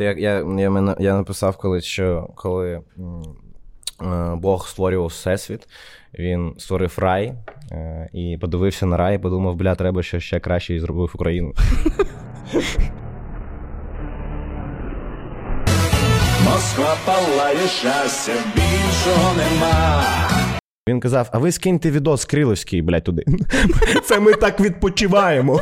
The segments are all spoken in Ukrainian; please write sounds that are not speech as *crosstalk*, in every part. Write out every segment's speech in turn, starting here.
Я, я, я, я написав колись, що коли е, Бог створював Всесвіт, він створив рай е, і подивився на рай, і подумав, бля, треба що ще краще і зробив Україну. Москва палає щастя, більшого нема. Він казав: а ви скиньте відос Криловський, блядь, туди. Це ми так відпочиваємо.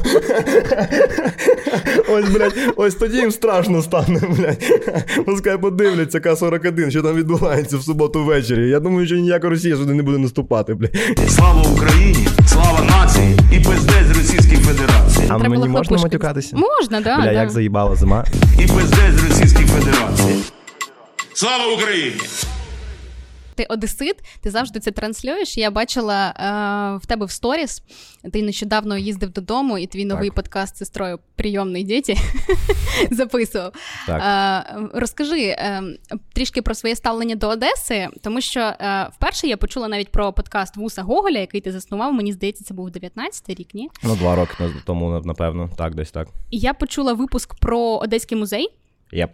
*laughs* Ось, блядь, ось тоді їм страшно стане, блядь. *laughs* Пускай подивляться К-41, що там відбувається в суботу ввечері. Я думаю, що ніяка Росія сюди не буде наступати, блядь. Слава Україні, слава нації і пиздець Російській Федерації. А Треба мені можна хлопушки. матюкатися? Можна, да. Бля, да. як заїбала зима. І пиздець Російській Федерації. Слава Україні! Ти одесит, ти завжди це транслюєш. Я бачила е, в тебе в сторіс. Ти нещодавно їздив додому, і твій новий подкаст з сестрою Прийомний діти *laughs* записував. Так. Е, розкажи е, трішки про своє ставлення до Одеси, тому що е, вперше я почула навіть про подкаст Вуса Гоголя, який ти заснував. Мені здається, це був 19-й рік, ні? Ну, два роки тому, напевно, так, десь так. І я почула випуск про Одеський музей. Єп.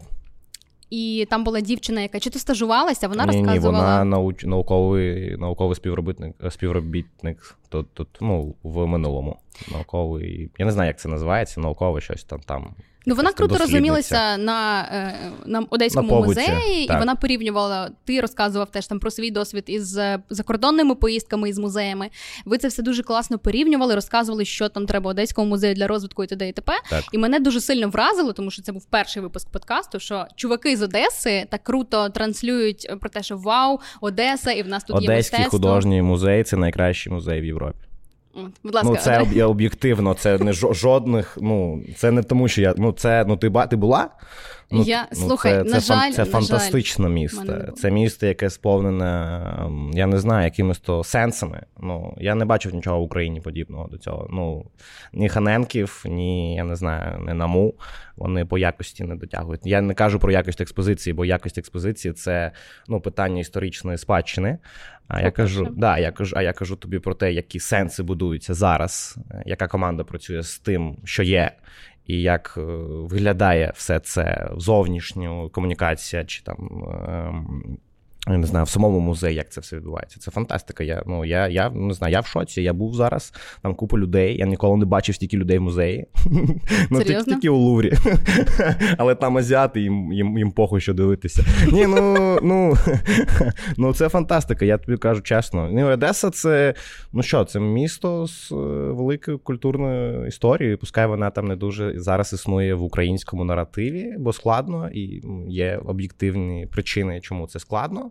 І там була дівчина, яка чи то стажувалася, вона ні, розказувала. ні, вона науч, науковий, науковий співробітник, співробітник тут, тут, ну, в минулому. Науковий. Я не знаю, як це називається, наукове щось там. там. Ну, вона круто розумілася на, е, на одеському На побуті, музеї, і вона порівнювала. Ти розказував теж там про свій досвід із е, закордонними поїздками із музеями. Ви це все дуже класно порівнювали, розказували, що там треба одеському музею для розвитку і т.д. і т.п. Так. І мене дуже сильно вразило, тому що це був перший випуск подкасту. Що чуваки з Одеси так круто транслюють про те, що вау, Одеса, і в нас тут є Одеський мистецтво. художній музей це найкращий музей в Європі. Будь ласка, Ну, це об- об'єктивно, це не жо- жодних. Ну, це не тому, що я. Ну, це ну ти ба ти була? Ну, Я- ну, слухай, це, на це, жаль, це на фантастичне не місто. Це місто, яке сповнене, ем, я не знаю, якимись то сенсами. Ну, я не бачив нічого в Україні подібного до цього. Ну, ні Ханенків, ні, я не знаю, не наму. Вони по якості не дотягують. Я не кажу про якість експозиції, бо якість експозиції це ну, питання історичної спадщини. А я кажу, да, я кажу, а я кажу тобі про те, які сенси будуються зараз, е, яка команда працює з тим, що є, і як е, виглядає все це зовнішню комунікація, чи там. Я не знаю, в самому музеї, як це все відбувається. Це фантастика. Я ну я, я не знаю, я в шоці. Я був зараз там купа людей. Я ніколи не бачив стільки людей в музеї. *laughs* Ну тільки, тільки у Луврі. *laughs* Але там азіати, їм, їм, їм похуй, що дивитися. Ні, ну, ну, *laughs* ну це фантастика, я тобі кажу чесно. Ну, Одеса це ну що, це місто з е, великою культурною історією. Пускай вона там не дуже зараз існує в українському наративі, бо складно, і є об'єктивні причини, чому це складно.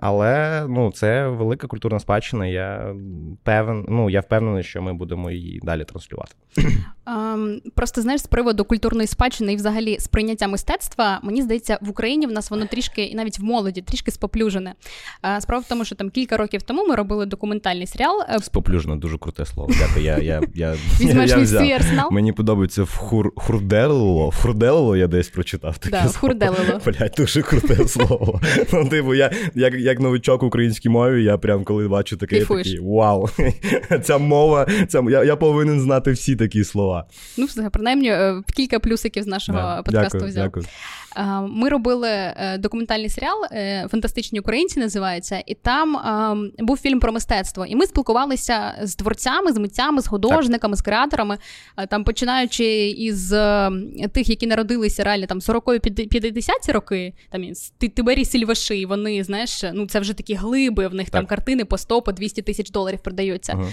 Але ну, це велика культурна спадщина. Я певен, ну я впевнений, що ми будемо її далі транслювати. Ем, просто знаєш, з приводу культурної спадщини і взагалі сприйняття мистецтва, мені здається, в Україні в нас воно трішки, і навіть в молоді, трішки споплюжене. Е, справа в тому, що там кілька років тому ми робили документальний серіал. е, Споплюжено дуже круте слово. Дякую. Я, я, я, *laughs* Візьмеш я взяв. свій арсенал? Мені подобається в хур, хурделило. Хурделило я десь прочитав. Таке Да, слово. хурделило. Блять, дуже круте слово. Ну, типу, я як, як новичок в українській мові, я прям коли бачу таке, я такий вау. *laughs* Ця мова, ця, я, я повинен знати всі такі слова. Ну, все, принаймні, е, кілька плюсиків з нашого Да, подкасту дякую, взяв. дякую. Ми робили е, документальний серіал е, Фантастичні українці називається, і там був фільм про мистецтво. І ми спілкувалися з творцями, з митцями, з художниками, з креаторами, е, там починаючи із тих, які народилися реально там 40-50 роки, там Тибері Сільваши, вони, знаєш, ну це вже такі глиби, в них там картини по 100, по 200 тисяч доларів продаються. Ага.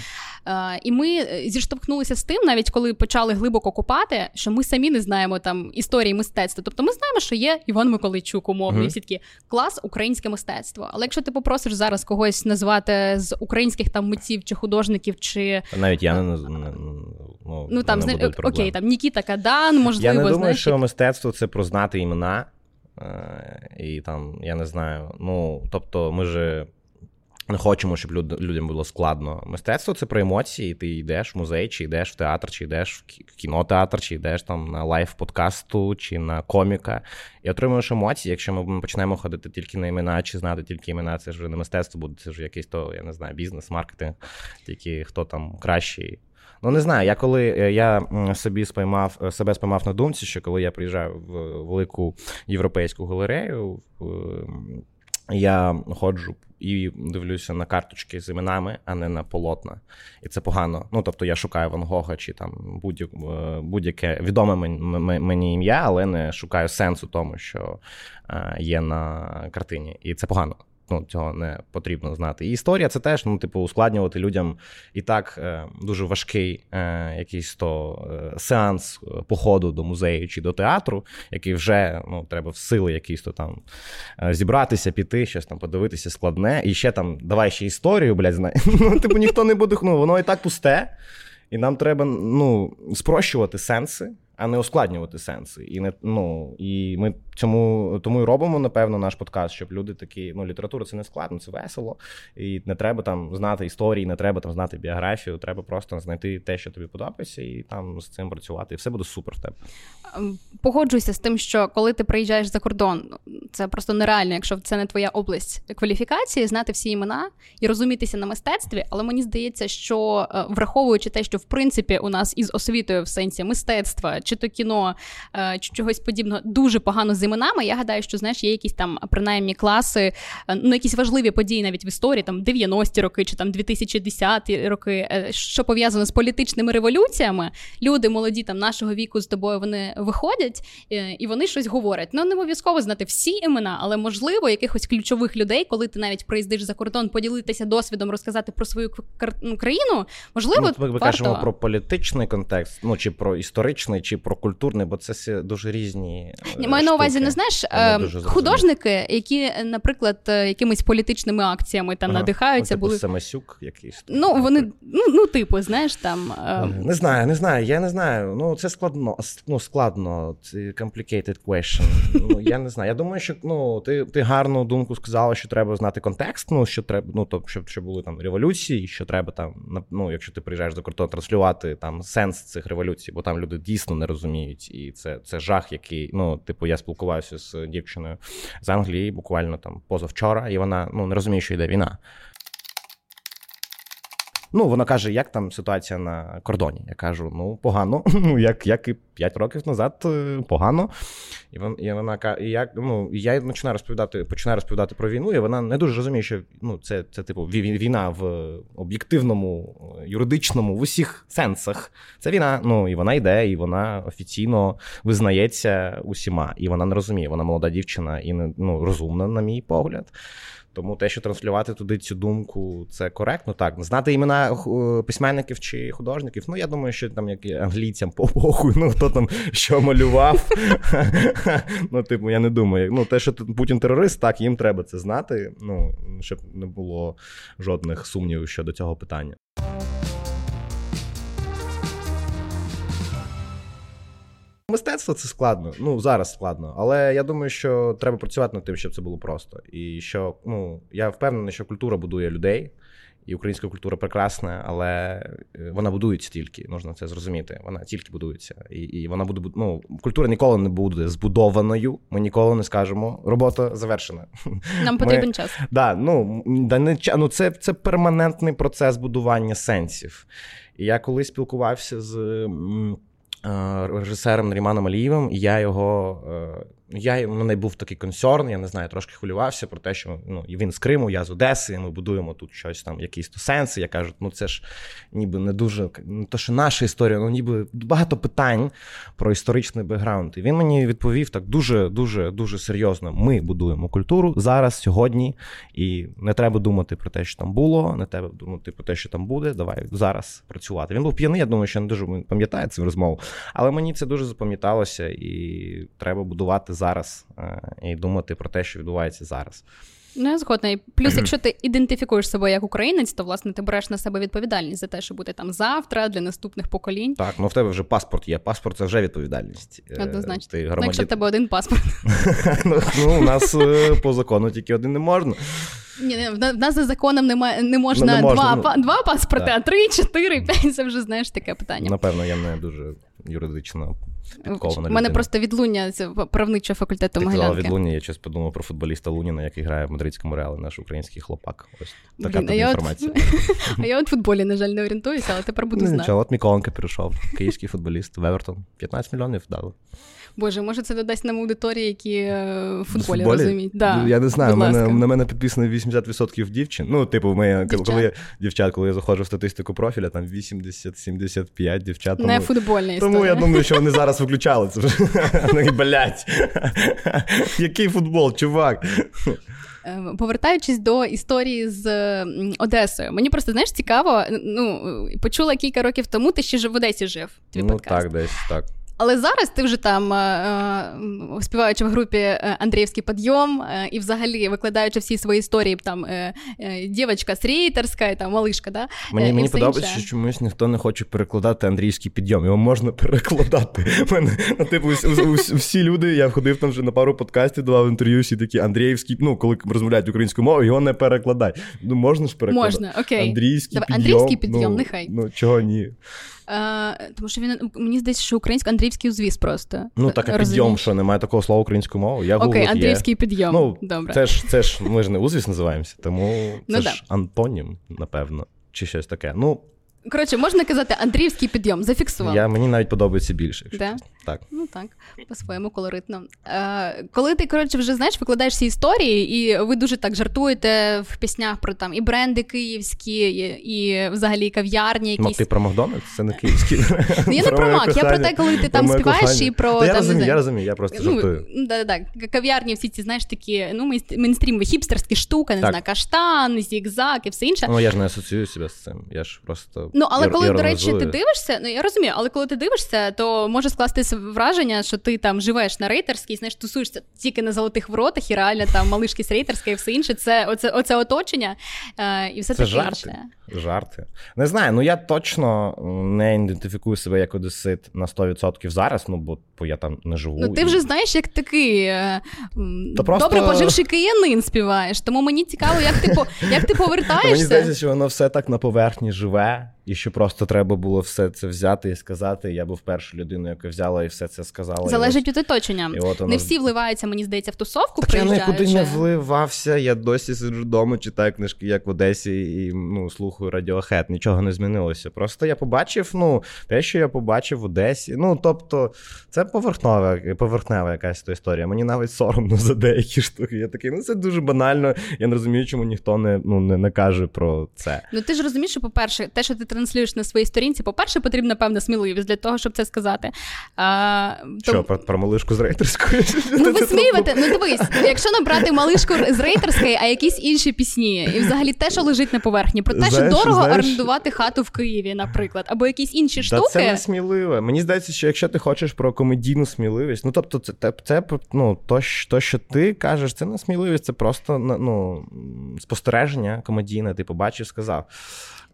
Е, І ми е, зіштовхнулися з тим, навіть коли почали глибоко копати, що ми самі не знаємо там історії мистецтва. Тобто ми знаємо, що є Іван Миколайчук, і Мгм. всі такі клас українське мистецтво. Але якщо ти попросиш зараз когось назвати з українських там митців чи художників, чи Навіть я не, наз- ну, ну там не будуть окей, проблем. там Нікіта Кадан, можливо, Я не думаю, знаєш, що мистецтво це про знати імена. Е, І там, я не знаю. Ну, тобто, ми ж не хочемо, щоб люд- людям було складно. Мистецтво це про емоції. Ти йдеш в музей, чи йдеш в театр, чи йдеш в кінотеатр, чи йдеш там на live подкасту, чи на коміка. І отримуєш емоції. Якщо ми почнемо ходити тільки на імена, чи знати тільки імена, це ж вже не мистецтво буде, це ж якийсь то, я не знаю, бізнес, маркетинг, тільки хто там кращий. Ну не знаю, я коли е, я собі спіймав е, себе спіймав на думці, що коли я приїжджаю в велику європейську галерею, я ходжу і дивлюся на карточки з іменами, а не на полотна. І це погано. Ну тобто я шукаю Ван Гога чи там е, будь-яке відоме мені ім'я, але не шукаю сенсу тому, що є на картині. І це погано ну, цього не потрібно знати. І історія це теж, ну, типу, ускладнювати людям і так е, дуже важкий е, якийсь то е, сеанс походу до музею чи до театру, який вже ну, треба в сили якийсь то там зібратися, піти, щось там подивитися складне. І ще там давай ще історію, блядь, знай. *laughs* Ну, типу, ніхто не буде, ну, воно і так пусте. І нам треба ну, спрощувати сенси, а не ускладнювати сенси. І не ну і ми цьому тому і робимо, напевно, наш подкаст, щоб люди такі, ну, література це не складно, це весело. І не треба там знати історії, не треба там знати біографію. Треба просто знайти те, що тобі подобається, і там з цим працювати. І все буде супер в тебе. Ем, погоджуюся з тим, що коли ти приїжджаєш за кордон, це просто нереально, якщо це не твоя область кваліфікації, знати всі імена і розумітися на мистецтві. Але мені здається, що е, враховуючи те, що в принципі у нас із освітою в сенсі мистецтва, чи то кіно, е, чи чогось подібного, дуже погано з іменами. Я гадаю, що знаєш, є якісь там принаймні класи, е, ну якісь важливі події навіть в історії, там 90-ті роки чи там 2010-ті роки, е, що пов'язано з політичними революціями. Люди молоді там нашого віку з тобою вони виходять і вони щось говорять. Ну не обов'язково знати всі імена, але можливо якихось ключових людей, коли ти навіть приїздиш за кордон, поділитися досвідом, розказати про свою ну, країну. Можливо, ну, ми варто... кажемо про політичний контекст, ну чи про історичний, чи про культурний, бо це дуже різні. Маю на увазі не знаєш е, художники, які, наприклад, е, якимись політичними акціями там ага. надихаються, ну, типу були Самасюк якийсь. Ну вони ну, ну типу, знаєш там. Е... Не знаю, не знаю. Я не знаю. Ну це складно. Ну складно. Це complicated question. Ну я не знаю. Я думаю, що ну ти ти гарну думку сказала, що треба знати контекст. Ну що треба, ну то щоб, щоб були там революції, що треба там ну, якщо ти приїжджаєш до кордону, транслювати там сенс цих революцій, бо там люди дійсно не розуміють, і це це жах, який ну, типу, я спілкувався з дівчиною з Англії буквально там позавчора, і вона ну не розуміє, що йде війна. Ну, вона каже, як там ситуація на кордоні. Я кажу, ну погано, *laughs* ну як як і 5 років назад, е, погано. І вона, і вона і я, ну, я починаю розповідати починаю розповідати про війну, і вона не дуже розуміє, що ну, це це типу війна в об'єктивному, юридичному, в усіх сенсах. Це війна. Ну і вона йде, і вона офіційно визнається усіма. І вона не розуміє. Вона молода дівчина і не ну, розумна, на мій погляд. Тому те, що транслювати туди цю думку, це коректно. Так, знати імена е, письменників чи художників. Ну, я думаю, що там як англійцям по похуй, ну хто там що малював. *laughs* Ну, типу, я не думаю. Ну, те, що Путін терорист, так, їм треба це знати. Ну, щоб не було жодних сумнівів щодо цього питання. Мистецтво це складно. Ну зараз складно, але я думаю, що треба працювати над тим, щоб це було просто. І що ну я впевнений, що культура будує людей, і українська культура прекрасна, але е, вона будується тільки. Можна це зрозуміти. Вона тільки будується, і і вона буде ну, культура ніколи не буде збудованою. Ми ніколи не скажемо. Робота завершена. Нам потрібен Ми, час. Да, ну да не ну це, це перманентний процес будування сенсів. І я колись спілкувався з. Режисером Наріманом Алієвим, і я його е, я, У мене був такий консерн, я не знаю, трошки хвилювався про те, що ну, він з Криму, я з Одеси, ми будуємо тут щось там, якісь то сенси. Я кажу, ну це ж ніби не дуже не то, що наша історія, ну ніби багато питань про історичний бекграунд. І він мені відповів так дуже, дуже, дуже серйозно. Ми будуємо культуру зараз, сьогодні, і не треба думати про те, що там було, не треба думати про те, що там буде. Давай зараз працювати. Він був п'яний, я думаю, що не дуже пам'ятає цю розмову, але мені це дуже запам'яталося, і треба будувати зараз е, і думати про те, що відбувається зараз. Ну, я згодна. І плюс, *clears throat* якщо ти ідентифікуєш себе як українець, то власне ти береш на себе відповідальність за те, що буде там завтра для наступних поколінь. Так, ну в тебе вже паспорт є. Паспорт це вже відповідальність. Е, Однозначно. Ти громадян... Ну, якщо в тебе один паспорт. *laughs* Ну, ну, у нас е, по закону тільки один не можна. Ні, в нас за законом немає не можна, не можна два ну, два паспорти, да. а три, чотири, п'ять це вже знаєш таке питання. Напевно, я не дуже юридично підкована У мене людина. просто відлуння з правничого факультету Могилянки. від я щось подумав про футболіста Луніна, який грає в мадридському реалі, наш український хлопак. Ось така Блін, а тобі я, інформація. от, *laughs* а я от в футболі, на жаль, не орієнтуюся, але тепер буду Ну, знати. нічого, от Міколенко перейшов, київський футболіст Вевертон. Евертон. 15 мільйонів дали. Боже, може це додасть нам аудиторії, які е, в футболі, футболі? розуміють. Да. Я не знаю, мене, на мене підписано 80% дівчин. Ну, типу, моє, Дівчат? коли я дівчат, коли я заходжу в статистику профіля, там 80-75 дівчат. Не Тому, історія. тому я думаю, що вони зараз виключали це вже. *laughs* Ну, блядь. Який футбол, чувак? Е, Повертаючись до історії з Одесою, мені просто знаєш цікаво. Ну почула кілька років тому. Ти ще в Одесі жив. Твій Ну подкаст. так, десь так. Але зараз ти вже там, е, е, співаючи в групі е, Андріївський підйом і взагалі викладаючи всі свої історії, там дівчинка і там малишка, да? Мені, і мені подобається, інше. що чомусь ніхто не хоче перекладати андрійський підйом. Його можна *laughs* перекладати. Мене, ну, типу, ус- ус- ус- всі люди, я ходив там вже на пару подкастів, давав інтерв'ю, всі такі Андріївський, ну, коли розмовляють українською мовою, його не перекладай. Ну, можна ж перекладати. Можна, окей. Андрійський Давай, підйом. Андрійський підйом, ну, нехай. Ну, чого ні? Е, тому що він мені здається, що український Андріївський узвіз просто. Ну, так, Розумієш? підйом, що немає такого слова українською мовою. Я Окей, гуглив, є. Підйом. Ну, Добре. Це ж, це ж, ми ж не узвіс називаємося, тому це Ну, ж антонім, напевно, чи щось таке. Ну, Коротше, можна казати Андріївський підйом, зафіксував. я, мені навіть подобається більше. Якщо Да? Так. Ну так, по-своєму колоритно. Е, коли ти, коротше, вже знаєш, викладаєш ці історії, і ви дуже так жартуєте в піснях про там і бренди київські, і, і взагалі кав'ярні Ну, якісь. ти про Макдональдс? Це не київський. Ну, я не про Мак, я про те, коли ти там співаєш і про, я розумію, я розумію, я просто жартую. Ну, да. Кав'ярні всі ці, знаєш, такі, ну, мейнст- мейнстрімові хіпстерські штуки, не знаю, каштан, зігзаг і все інше. Ну, я ж не асоціюю себе з цим. Я ж просто. Ну, але коли, до речі, ти дивишся, ну я розумію, але коли ти дивишся, то може скластися враження, що ти там живеш на рейтерській, знаєш, тусуєшся тільки на золотих воротах, і реально там малишки з рейтерська і все інше. Це оце, оце оточення е, і все Це таке жарти. інше. Жарти. Не знаю, ну я точно не ідентифікую себе як одесит на 100% зараз, ну бо, бо я там не живу. Ну ти і- вже знаєш, як такий е, Та просто- добре поживший киянин співаєш. Тому мені цікаво, як ти як ти *laughs* Та Мені здається, що воно все так на поверхні живе, і що просто треба було все це взяти і сказати. Я був першою людиною, яка взяла і все це сказала. Залежить від оточення. І от воно- Не всі вливаються, мені здається, в тусовку. Так я нікуди не вливався. Я досі сиджу вдома, читаю книжки, як в Одесі, і ну, слухаю Radiohead. Нічого не змінилося. Просто я побачив, ну, те, що я побачив в Одесі. Ну, тобто, це поверхнева, поверхнева якась то історія. Мені навіть соромно за деякі штуки. Я такий, ну це дуже банально. Я не розумію, чому ніхто не, ну, не, не каже про це. Ну ти ж розумієш, що, по-перше, те, що ти транслюєш на своїй сторінці, по-перше, потрібна певна сміливість для того, щоб це сказати. А, Що, то- про, про малишку з рейтерською? Ну, висміювати, ну дивись, якщо набрати малишку з рейтерської, а якісь інші пісні, і взагалі те, що лежить на поверхні, про те, Знаєш, що дорого знаєш- орендувати хату в Києві, наприклад, або якісь інші Та штуки. це не сміливе. Мені здається, що якщо ти хочеш про комедійну сміливість, ну тобто, це, це, це ну, то, то, що ти кажеш, це не сміливість, це просто ну, спостереження комедійне, ти побачив, сказав.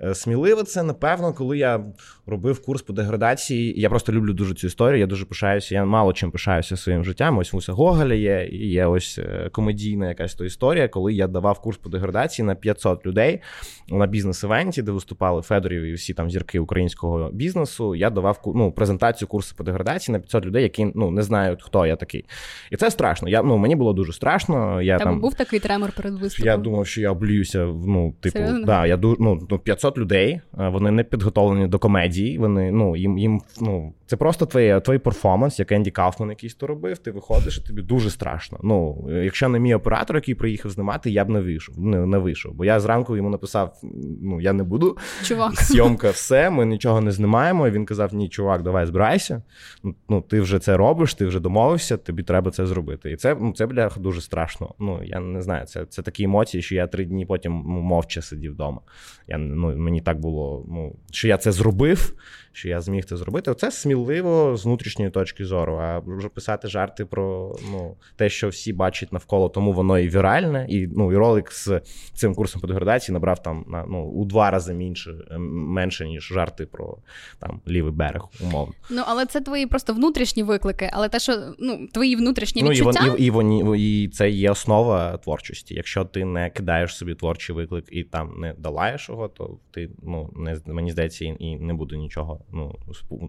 Е, сміливо, це напевно, коли я робив курс по деградації. Я просто люблю дуже цю історію. Я дуже пишаюся. Я мало чим пишаюся своїм життям. Ось Муса Гоголя є, і є ось е, комедійна якась то історія, коли я давав курс по деградації на 500 людей на бізнес-евенті, де виступали Федорів і всі там зірки українського бізнесу. Я давав ну, презентацію курсу по деградації на 500 людей, які ну не знають, хто я такий. І це страшно. Я ну мені було дуже страшно. Я Та там був такий тремор перед виступом? Я думав, що я облююся. Ну, типу, Серйозно? да, я ну, ну 500 stand-ап людей. Е, вони не підготовлені до комедії. Вони ну їм їм ну це просто твоє твій перформанс, як Енді Кауфман якийсь то робив. Ти виходиш, і тобі дуже страшно. Ну, якщо не мій оператор, який приїхав знімати, я б не вийшов. Не, не вийшов. Бо я зранку йому написав: ну я не буду. Чувак. *laughs* Зйомка, все, ми нічого не знімаємо. І він казав: Ні, чувак, давай збирайся. Ну, Ну, ти вже це робиш, ти вже домовився, тобі треба це зробити. І це ну, це бляха дуже страшно. Ну я не знаю, це, це такі емоції, що я три дні потім ну, мовча сидів вдома. Я ну мені так було, ну що я це зробив, що я зміг це зробити. Оце сміливо з внутрішньої точки зору. А вже писати жарти про ну те, що всі бачать навколо, тому воно і віральне, і ну і ролик з цим курсом по деградації набрав там на ну у два рази менше, менше ніж жарти про там лівий берег, умовно. Ну, але це твої просто внутрішні виклики, але те, що ну, твої внутрішні Ну і, відчуття. і, і, і це є основа творчості. Якщо ти не кидаєш собі творчий виклик і там не долаєш його, то ти ну не не мені здається, і, і не буде нічого ну,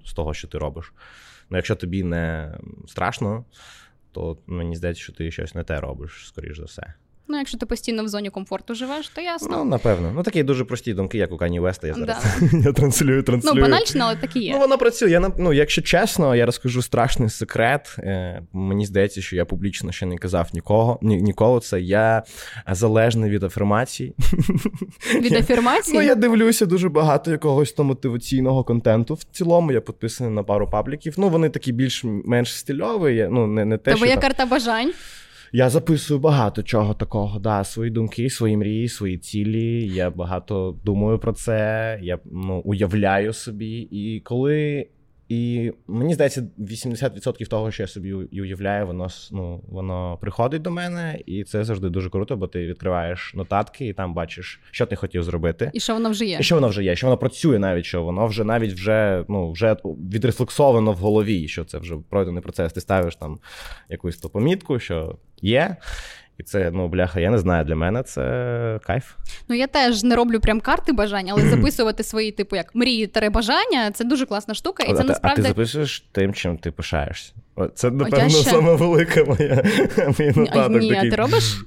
з, того, що ти робиш. Ну, якщо тобі не страшно, то мені здається, що ти щось не те робиш, скоріш за все. Ну, якщо ти постійно в зоні комфорту живеш, то ясно. Ну, напевно. Ну, такі дуже прості думки, як у Кані Веста. Я зараз Да. *laughs* я транслюю, транслюю. Ну, банально, але так і є. Ну, воно працює. Я, ну, якщо чесно, я розкажу страшний секрет. Е, мені здається, що я публічно ще не казав нікого, ні, ніколи це. Я залежний від афірмацій. Від *laughs* афірмації. Ну, я дивлюся дуже багато якогось то мотиваційного контенту. В цілому я підписаний на пару пабліків. Ну, вони такі більш-менш стильові. Ну, не, не те, Тобто що є там- карта бажань. Я записую багато чого такого. Да, свої думки, свої мрії, свої цілі. Я багато думаю про це. Я ну, уявляю собі. І коли. І мені здається, 80% того, що я собі і уявляю, воно ну, воно приходить до мене, і це завжди дуже круто, бо ти відкриваєш нотатки і там бачиш, що ти хотів зробити. І що воно вже є. І що воно вже є, що воно працює навіть, що воно вже навіть вже ну вже відрефлексовано в голові, що це вже пройдений процес. Ти ставиш там якусь то помітку, що є. І це, ну, бляха, я не знаю, для мене це кайф. Ну я теж не роблю прям карти бажань, але *clears throat* записувати свої, типу, як мрії та бажання це дуже класна штука, і це а, насправді. а ти записуєш тим, чим ти пишаєшся. О, Це, напевно, ще- саме велика моя мій нотаток. Ні, такий. ти робиш?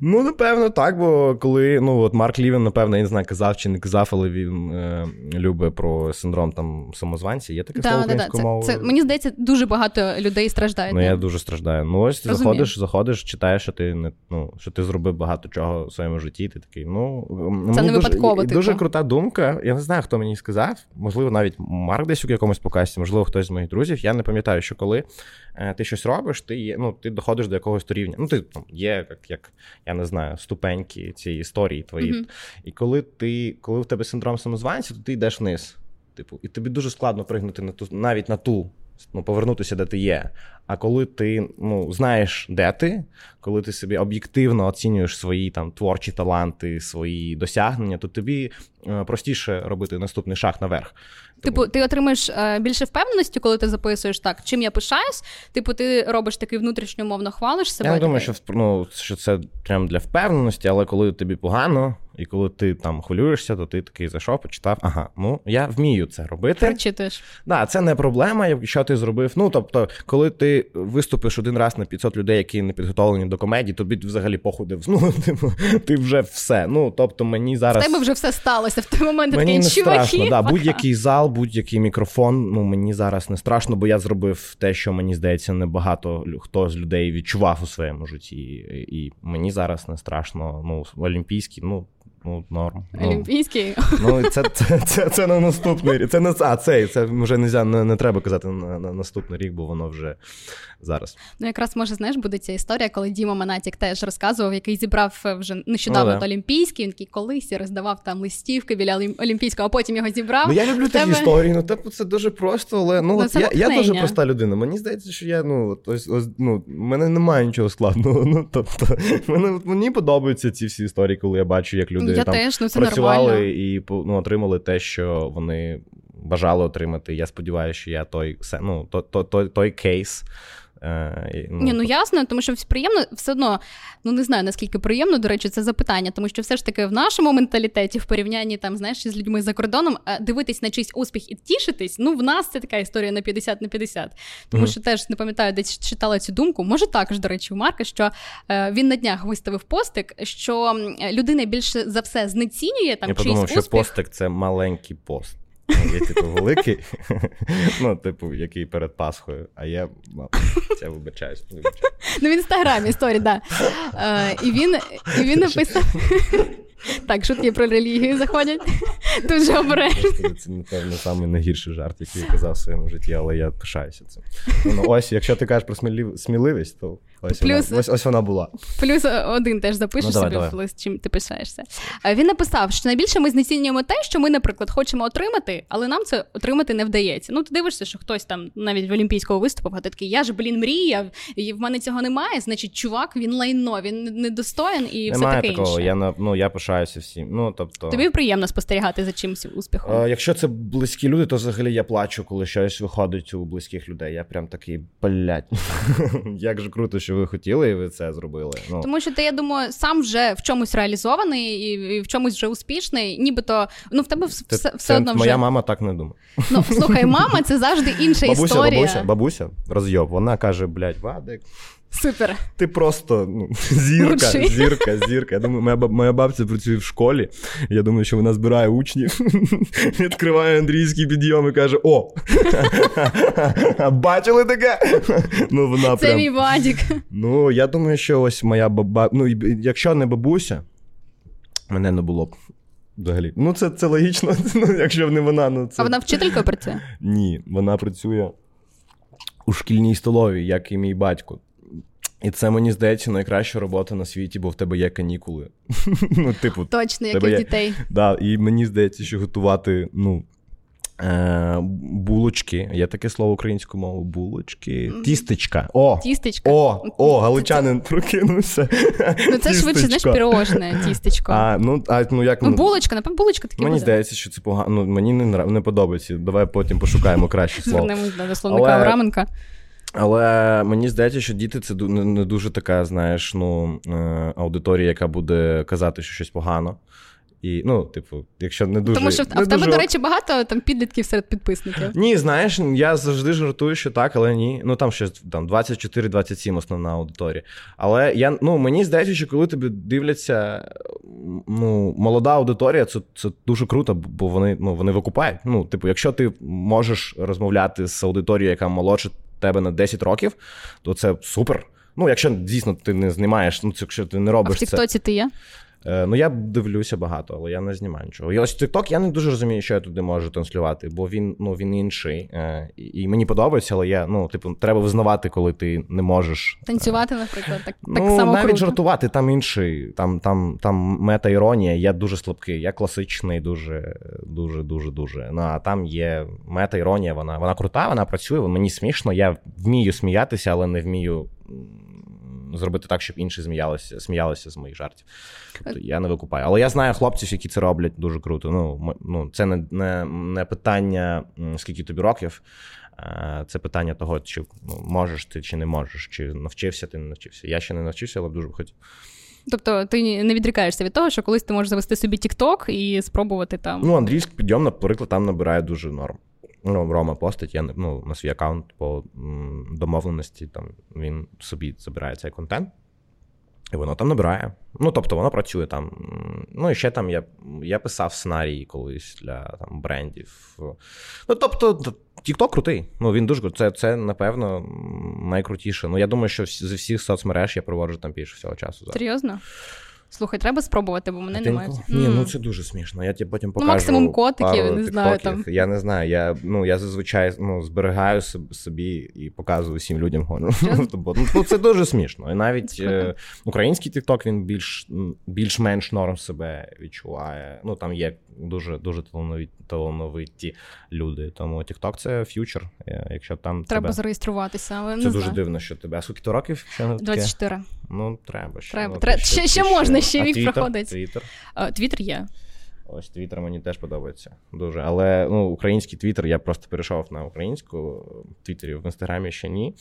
Ну, напевно, так, бо коли ну от Марк Лівін, напевно, я не знаю, казав чи не казав, але він е, любить про синдром там самозванця. Є таке слово Да, да, да. українською Це, мовою? це, мені здається, дуже багато людей страждають. Ну, я дуже страждаю. Ну, ось ти Розумію. заходиш, заходиш, читаєш, що ти не ну, що ти зробив багато чого в своєму житті. Ти такий, ну Це мені не випадково, Дуже, типу. дуже крута думка. Я не знаю, хто мені сказав. Можливо, навіть Марк десь у якомусь покасті, можливо, хтось з моїх друзів. Я не пам'ятаю, що коли ти щось робиш, ти є, ну, ти доходиш до якогось рівня. Ну, ти там є, як, як я не знаю, ступеньки цієї історії твої. Мгм. І коли ти, коли в тебе синдром самозванця, то ти йдеш вниз. Типу, і тобі дуже складно пригнути на ту, навіть на ту, ну, повернутися, де ти є. А коли ти ну, знаєш, де ти, коли ти собі об'єктивно оцінюєш свої там творчі таланти, свої досягнення, то тобі е, простіше робити наступний шаг наверх. Типу, ти отримаєш е, більше впевненості, коли ти записуєш так, чим я пишаюсь. Типу, ти робиш такий внутрішньо мовно хвалиш себе. Я не думаю, що, ну, що це прям для впевненості, але коли тобі погано, і коли ти там хвилюєшся, то ти такий зайшов, почитав, ага, ну я вмію це робити. перечитуєш. Да, це не проблема, якщо ти зробив. Ну тобто, коли ти виступиш один раз на 500 людей, які не підготовлені до комедії, тобі взагалі походив. *laughs* Ну, типу, ти вже все. Ну тобто, мені В зараз. тебе вже все сталося. В той момент Мені такий не чуваки. страшно, да, будь-який зал, будь-який мікрофон. Ну мені зараз не страшно, бо я зробив те, що мені здається, небагато хто з людей відчував у своєму житті. І, і мені зараз не страшно. Ну, олімпійський, ну, ну норм. Ну, Олімпійський. Ну, це, це, це, це на наступний рік. Це не а, цей, це вже не, не треба казати на, на наступний рік, бо воно вже зараз. Ну, якраз може, знаєш, буде ця історія, коли Діма Манатік теж розказував, який зібрав е, вже нещодавно Ну, да. Олімпійський. Він такий колись роздавав там листівки біля Олімпійського, а потім його зібрав. Ну я люблю В такі тебе- історії. Ну типу, це дуже просто, але ну, Ну, от я, я дуже проста людина. Мені здається, що я ну ось ось ну в мене немає нічого складного. *laughs* Ну тобто, мене мені подобаються ці всі історії, коли я бачу, як люди я там теж, ну це працювали нормально. і ну, отримали те, що вони бажали отримати. Я сподіваюся, що я той ну, той, той, той, той кейс. Е, і, Ні, ну ясно, тому що приємно все одно, ну не знаю наскільки приємно, до речі, це запитання, тому що все ж таки в нашому менталітеті, в порівнянні там, знаєш, з людьми за кордоном, е, дивитись на чийсь успіх і тішитись, ну в нас це така історія на 50 на 50. Тому Мгм. що теж не пам'ятаю, десь читала цю думку. Може також, до речі, у Марка, що е, він на днях виставив постик, що людина більше за все знецінює там Я чийсь подумав, що постик це маленький пост. Ну, Є типу великий, *laughs* ну, типу, який перед Пасхою, а я ну, я вибачаюсь, вибачаюсь. Ну, в інстаграмі сторі, да. Е, і він, і він написав. Так, шутки про релігію заходять. Дуже обережно. Це, напевно, найгірший жарт, який я казав в своєму житті, але я пишаюся цим. Ну, ось, якщо ти кажеш про сміливість, то ось, Плюс- вона, ось, ось вона була. Плюс один теж запишеш Ну, давай, собі давай. в лист, чим ти пишаєшся. Е, Він написав, що найбільше ми знецінюємо те, що ми, наприклад, хочемо отримати, але нам це отримати не вдається. Ну, ти дивишся, що хтось там навіть в Олімпійського виступив, а ти такий, я ж, блін, мріяв, і в мене цього немає. Значить, чувак, він лайно, він недостоин і все Немає таке такого, інше. я, ну, я пишаюся всім. Ну, тобто... Тобі приємно спостерігати за чимось успіхом. Е, Якщо це близькі люди, то взагалі я плачу, коли щось виходить у близьких людей. Я прям такий, блядь, *laughs* як же круто, що ви хотіли, і ви це зробили. Ну. Тому що ти, я думаю, сам вже в чомусь реалізований і, в чомусь вже успішний, нібито ну в тебе все, Це, все це одно вже. моя мама так не думає. Ну слухай, мама, це завжди інша Бабуся, історія. бабуся, бабуся, розйоб. Вона каже, блядь, Вадик, Супер. ти просто ну, *laughs* зірка, Лучший. зірка, зірка. Я думаю, моя, моя бабця працює в школі. Я думаю, що вона збирає учнів, *laughs* відкриває андрійський підйом і каже: О! *laughs* Бачили таке? Ну, вона Це прям... мій Вадік. Ну, я думаю, що ось моя баба. Ну, якщо не бабуся, мене не було б. Взагалі. Ну, це, це логічно. Ну, якщо не вона, ну це. А вона вчителькою працює? Ні, вона працює у шкільній столовій, як і мій батько. І це мені здається найкраща робота на світі, бо в тебе є канікули. *laughs* Ну, типу, Точно, як і Тебе в є- дітей. да, і мені здається, що готувати, ну. Е, булочки, є таке слово українською мовою, булочки. Тістечка. О! Тістечка. О, о, галичанин прокинувся. Ну це швидше, знаєш, пірожне тістечко. А, ну, а, ну, як, Ну, булочка, напевно, булочка таки мені буде. здається, що це погано. Ну, мені не, не подобається. Давай потім пошукаємо краще *laughs* слово. Звернемось до словника Але- Авраменка. Але мені здається, що діти це не, дуже така, знаєш, ну, е, аудиторія, яка буде казати, що щось погано. І, ну, типу, якщо не дуже. Тому що не в тебе, дуже... до речі, багато там підлітків серед підписників. Ні, знаєш, я завжди жартую, що так, але ні. Ну там ще там 24-27 основна аудиторія. Але я ну мені здається, що коли тобі дивляться ну, молода аудиторія, це, це дуже круто, бо вони ну вони викупають. Ну, типу, якщо ти можеш розмовляти з аудиторією, яка молодше тебе на 10 років, то це супер. Ну, якщо дійсно ти не знімаєш, ну якщо ти не А в робиш це. Тіктоці ти є? Е, Ну, я дивлюся багато, але я не знімаю нічого. І ось TikTok я не дуже розумію, що я туди можу транслювати, бо він ну він інший. Е, І мені подобається, але я ну, типу, треба визнавати, коли ти не можеш. Танцювати, наприклад, так, так ну, само навіть круто. жартувати, там інший, там, там, там мета-іронія, я дуже слабкий, я класичний, дуже, дуже, дуже, дуже. Ну, а там є мета-іронія, вона, вона крута, вона працює, мені смішно, я вмію сміятися, але не вмію зробити так, щоб інші сміялися, сміялися з моїх жартів. Тобто я не викупаю. Але я знаю хлопців, які це роблять дуже круто. Ну, ну це не, не, не питання, скільки тобі років. Е, Це питання того, чи ну, можеш ти чи не можеш, чи навчився ти не навчився. Я ще не навчився, але дуже б хотів. Тобто ти не відрікаєшся від того, що колись ти можеш завести собі TikTok і спробувати там. Ну, андрійський підйом, наприклад, там набирає дуже норм. Ну, Рома постить, я ну, на свій аккаунт по домовленості, там він собі забирає цей контент. І воно там набирає. Ну, тобто, воно працює там. Ну, і ще там я, я писав сценарії колись для там, брендів. Ну, тобто, TikTok крутий. Ну, він дуже крутий. Це, це, напевно, найкрутіше. Ну, я думаю, що з всіх соцмереж я проводжу там більше всього часу. Зараз. Серйозно? Слухай, треба спробувати, бо мене немає. Ні, ну це дуже смішно. Я тобі потім покажу. Ну, максимум котиків, пару не знаю, там. Я не знаю. Я, ну, я зазвичай ну, зберігаю собі і показую всім людям. говорю. Ну, *laughs* це дуже смішно. І навіть е, український тікток він більш більш-менш норм себе відчуває. Ну там є дуже дуже талановиті, талановиті люди. Тому тікток це ф'ючер. Е, Якщо там Треба тебе... зареєструватися, але Це не дуже знаю. дивно, що тебе. А скільки то років? Ще не таке? 24. Ну, треба ще. Треба. Ну, Тре- Ще, ще- ще можна, ще вік проходить. Твіттер? Е, Твіттер є. Ось Твіттер мені теж подобається дуже. Але ну, український Твіттер, я просто перейшов на українську Твіттерів в інстаграмі ще ні.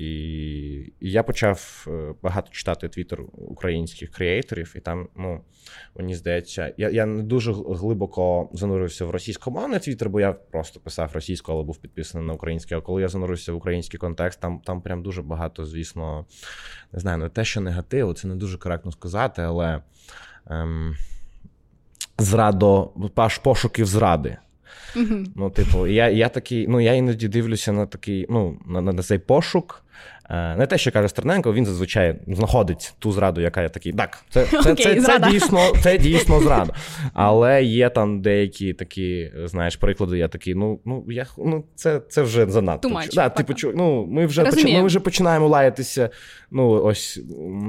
І, і я почав е, багато читати твіттер українських креаторів, і там, ну, мені здається, я, я не дуже глибоко занурився в російськомовний твіттер, бо я просто писав російською, але був підписаний на український. А коли я занурився в український контекст, там, там прям дуже багато, звісно, не знаю, ну те, що негативу, це не дуже коректно сказати, але. Ем, зрадо, пошуків зради. Ну, типу, я, я такий, ну я іноді дивлюся на такий, ну, на, на цей пошук. Е, Не те, що каже Стерненко, він зазвичай знаходить ту зраду, яка я такий. Так, це, це, Окей, це, це, зрада. дійсно, це дійсно зрада. *laughs* Але є там деякі такі, знаєш, приклади, я такий, ну, ну, я, ну це, це вже занадто. Much, да, типу, ну, ми, вже почи, ми вже починаємо лаятися ну, ось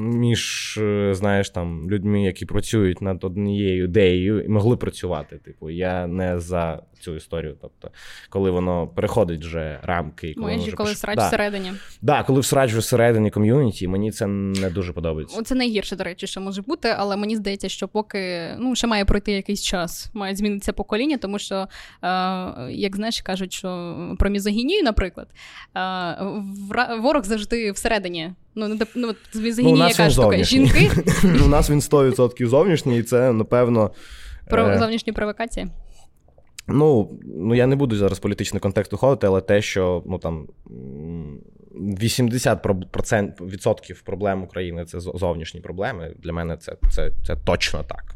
між, е, знаєш, там, людьми, які працюють над однією ідеєю, і могли працювати. Типу, я не за цю історію. Тобто, коли воно переходить вже рамки, і коли воно вже коли пош- срач да. всередині. Да, коли всрач всередині ком'юніті, мені це не дуже подобається. Це найгірше, до речі, що може бути, але мені здається, що поки ну ще має пройти якийсь час, має змінитися покоління, тому що, е, як знаєш, кажуть, що про мізогінію, наприклад, е, ворог завжди всередині. Ну, не ну з Ну, яка штука. Жінки *laughs* У нас він 100% зовнішній, і це, напевно. про е, зовнішні провокації. Ну, ну я не буду зараз політичний контекст уходити, але те, що ну там м, 80% відсотків проблем України це зовнішні проблеми. Для мене це, це, це точно так.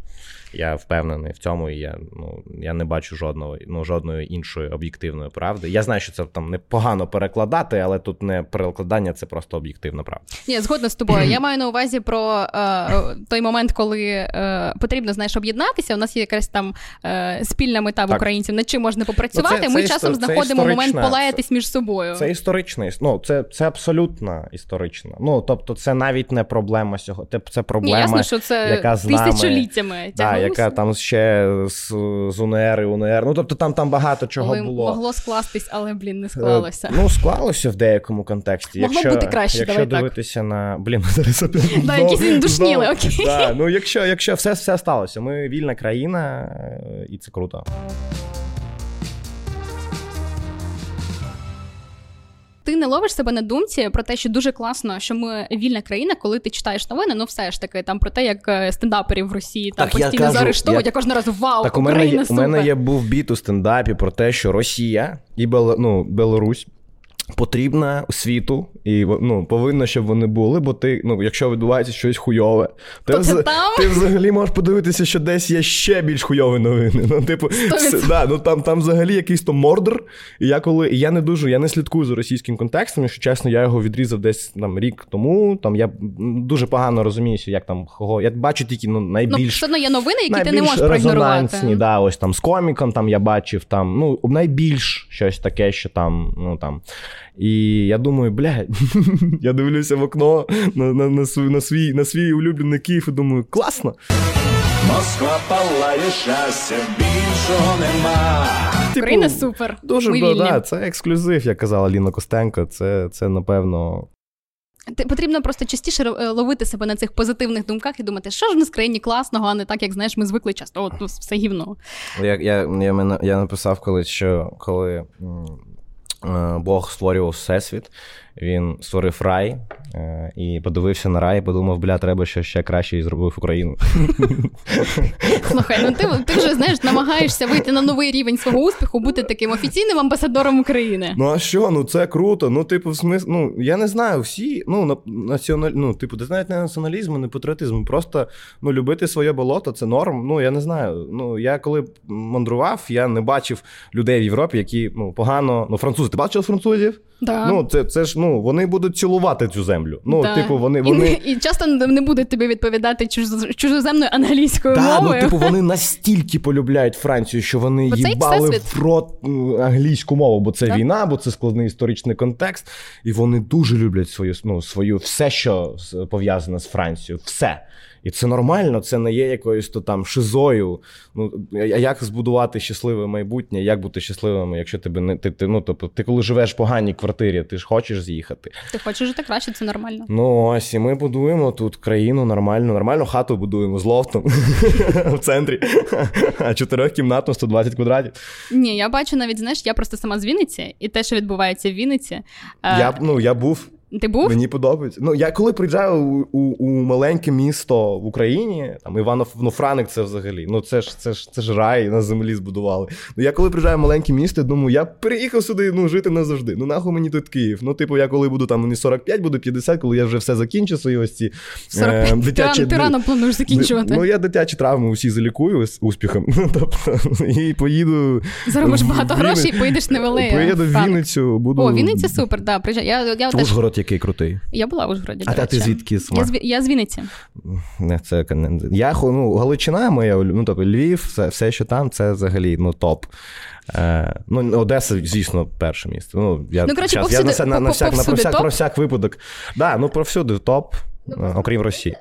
Я впевнений в цьому, і я, ну, я не бачу жодного, ну, жодної іншої об'єктивної правди. Я знаю, що це там непогано перекладати, але тут не перекладання, це просто об'єктивна правда. Ні, згодна з тобою. *clears throat* Я маю на увазі про е, той момент, коли е, потрібно знаєш об'єднатися. У нас є якась там е, спільна мета в Так. українців, над чим можна попрацювати. Ну, це- Ми це часом це знаходимо момент полаятись між собою. Це історична іс- ну, це, це абсолютно історична. Ну, тобто, це навіть не проблема сього. Це, це Ні, проблема. ясно, що це яка з нами- тисячоліттями Да. Яка там ще з, з УНР і УНР. Ну, тобто там, там багато чого Коли було. могло скластись, але блін, не Е, склалося. Ну, склалося в деякому контексті. Могло якщо, бути краще, якщо давай так. на. Блін, зараз. *laughs* Да, якісь він душніли, окей. Да, ну, якщо, якщо все, все сталося, ми вільна країна, е, і це круто. Ти не ловиш себе на думці про те, що дуже класно, що ми вільна країна, коли ти читаєш новини. Ну все ж таки, там про те, як е, стендаперів в Росії там Так, постійно кажу, заарештовують. я- Я кожен раз вау, Так, у мене, Україна є, у мене є був біт у стендапі про те, що Росія і Бел, ну, Білорусь потрібна світу, і ну, повинно, щоб вони були, бо ти, ну, якщо відбувається щось хуйове, ти, вз- ти взагалі можеш подивитися, що десь є ще більш хуйові новини. Ну, типу, все, да, ну, там, там взагалі якийсь то мордер. І я коли і я не дуже, я не слідкую за російським контекстом, якщо чесно, я його відрізав десь там рік тому. Там я дуже погано розуміюся, як там кого. Я бачу тільки ну, Ну, найбільш одно є новини, які ти не можеш проігнорувати. резонансні, да, ось там з коміком там я бачив там, ну, найбільш щось таке, що там, ну там. І я думаю, блядь, *laughs* я дивлюся в окно на, на, на, свій, на, свій, на свій улюблений Київ і думаю, класно. Москва палає щастя, більшого нема. Україна супер. Дуже Ми б- вільні. да, це ексклюзив, як казала Ліна Костенко. Це, це напевно. Ти потрібно просто частіше е, ловити себе на цих позитивних думках і думати, що ж в нас країні класного, а не так, як знаєш, ми звикли часто. От ну, все гівно. Я, я, я, я написав колись, що коли Бог створював Всесвіт, він створив рай е, і подивився на рай, і подумав, бля, треба що ще краще і зробив Україну. *laughs* Слухай, ну ти, ти вже знаєш, намагаєшся вийти на новий рівень свого успіху, бути таким офіційним амбасадором України. Ну а що? Ну це круто. Ну, типу, в смис... ну я не знаю, всі, ну, на... національ... ну, типу, це навіть не націоналізм, не патріотизм. Просто ну, любити своє болото це норм. Ну, я не знаю. Ну, я коли мандрував, я не бачив людей в Європі, які ну, погано. Ну, французи, ти бачив французів? Да. Ну, це, це ж ну, вони будуть цілувати цю землю. Ну, Да. типу, вони. Вони... і, і часто не будуть тобі відповідати чуз- чужоземною англійською Да, ну, типу, вони *laughs* настільки полюбляють Францію, що вони Бо їбали в рот англійську мову, бо це да. війна, бо це складний історичний контекст. І вони дуже люблять свою, ну, свою все, що пов'язане з Францією. Все. І це нормально, це не є якоюсь то там шизою. Ну, а як збудувати щасливе майбутнє, як бути щасливим, якщо тебе не ти, ти, ну, тобто, ти коли живеш в поганій квартирі, ти ж хочеш з'їхати. Ти хочеш жити краще, це нормально. Ну ось, і ми будуємо тут країну нормальну, нормальну хату будуємо з лофтом *laughs* в центрі. А чотирьохкімнатну 120 квадратів. Ні, я бачу навіть, знаєш, я просто сама з Вінниці, і те, що відбувається в Вінниці. е, Я, ну, я був, Ти був? мені подобається. Ну, я коли приїжджаю у, у, у маленьке місто в Україні, там Іванов, ну, це взагалі. Ну, це ж, це ж, це ж рай на землі збудували. Ну, я коли приїжджаю в маленьке місто, думаю, я приїхав сюди ну, жити назавжди. Ну, нахуй мені тут Київ. Ну, типу, я коли буду там мені 45, буду 50, коли я вже все закінчу, свої ось ці 45. е, Ти ти рано плануєш закінчувати. Ну, я дитячі травми усі залікую з успіхом. Ну, *laughs* тобто, і поїду. Заробиш багато грошей і поїдеш на велеї. Поїду в Вінницю, буду. О, Вінниця супер, да, приїжджай. Я, я, теж, Ужгород який крутий. я була в Ужгороді. А та ти звідки з Я з, я з Вінниці. Не, це я ну, Галичина моя, ну тобто Львів, все, все, що там, це взагалі ну, топ. Е, ну, Одеса, звісно, перше місце. Ну, я, Ну, коротше, повсюди, я на, на, на, всяк, на, про, всяк, про всяк випадок. Да, ну повсюди топ, ну, окрім Росії.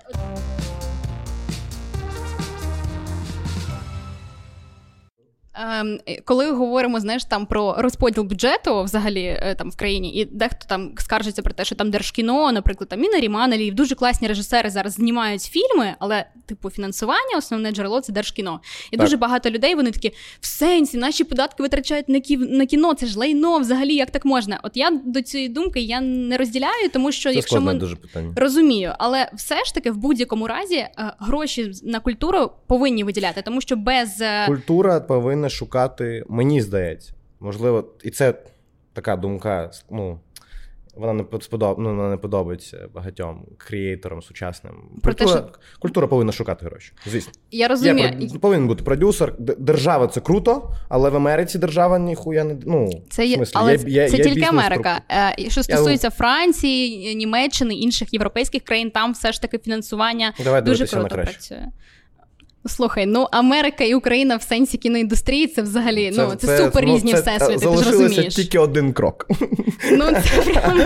Коли говоримо знаєш, там про розподіл бюджету взагалі е, там в країні, і дехто там скаржиться про те, що там держкіно, наприклад, там Міна Ріманелів, дуже класні режисери зараз знімають фільми, але типу фінансування, основне джерело це держкіно. І Так. дуже багато людей вони такі в сенсі, наші податки витрачають на ків на кіно. Це ж лайно, взагалі, як так можна? От я до цієї думки я не розділяю, тому що Це якщо ми дуже питання. Розумію, але все ж таки в будь-якому разі е, гроші на культуру повинні виділяти, тому що без е, Культура повинна шукати, мені здається, можливо, і це така думка, ну. Вона не сподоб... ну, вона не подобається багатьом креаторам сучасним. Про те, Культура, культура повинна шукати гроші. Звісно. я розумію. про- повинен бути продюсер. Держава це круто, але в Америці держава ніхуя не. Ну, Це є, але є, є, це тільки Америка. Е, Що стосується Франції, Німеччини, інших європейських країн, там все ж таки фінансування Давай дуже круто працює. Слухай, ну Америка і Україна в сенсі кіноіндустрії це взагалі ну це, супер різні це, всесвіти. Ти ж розумієш. тільки один крок. Ну це *laughs* прям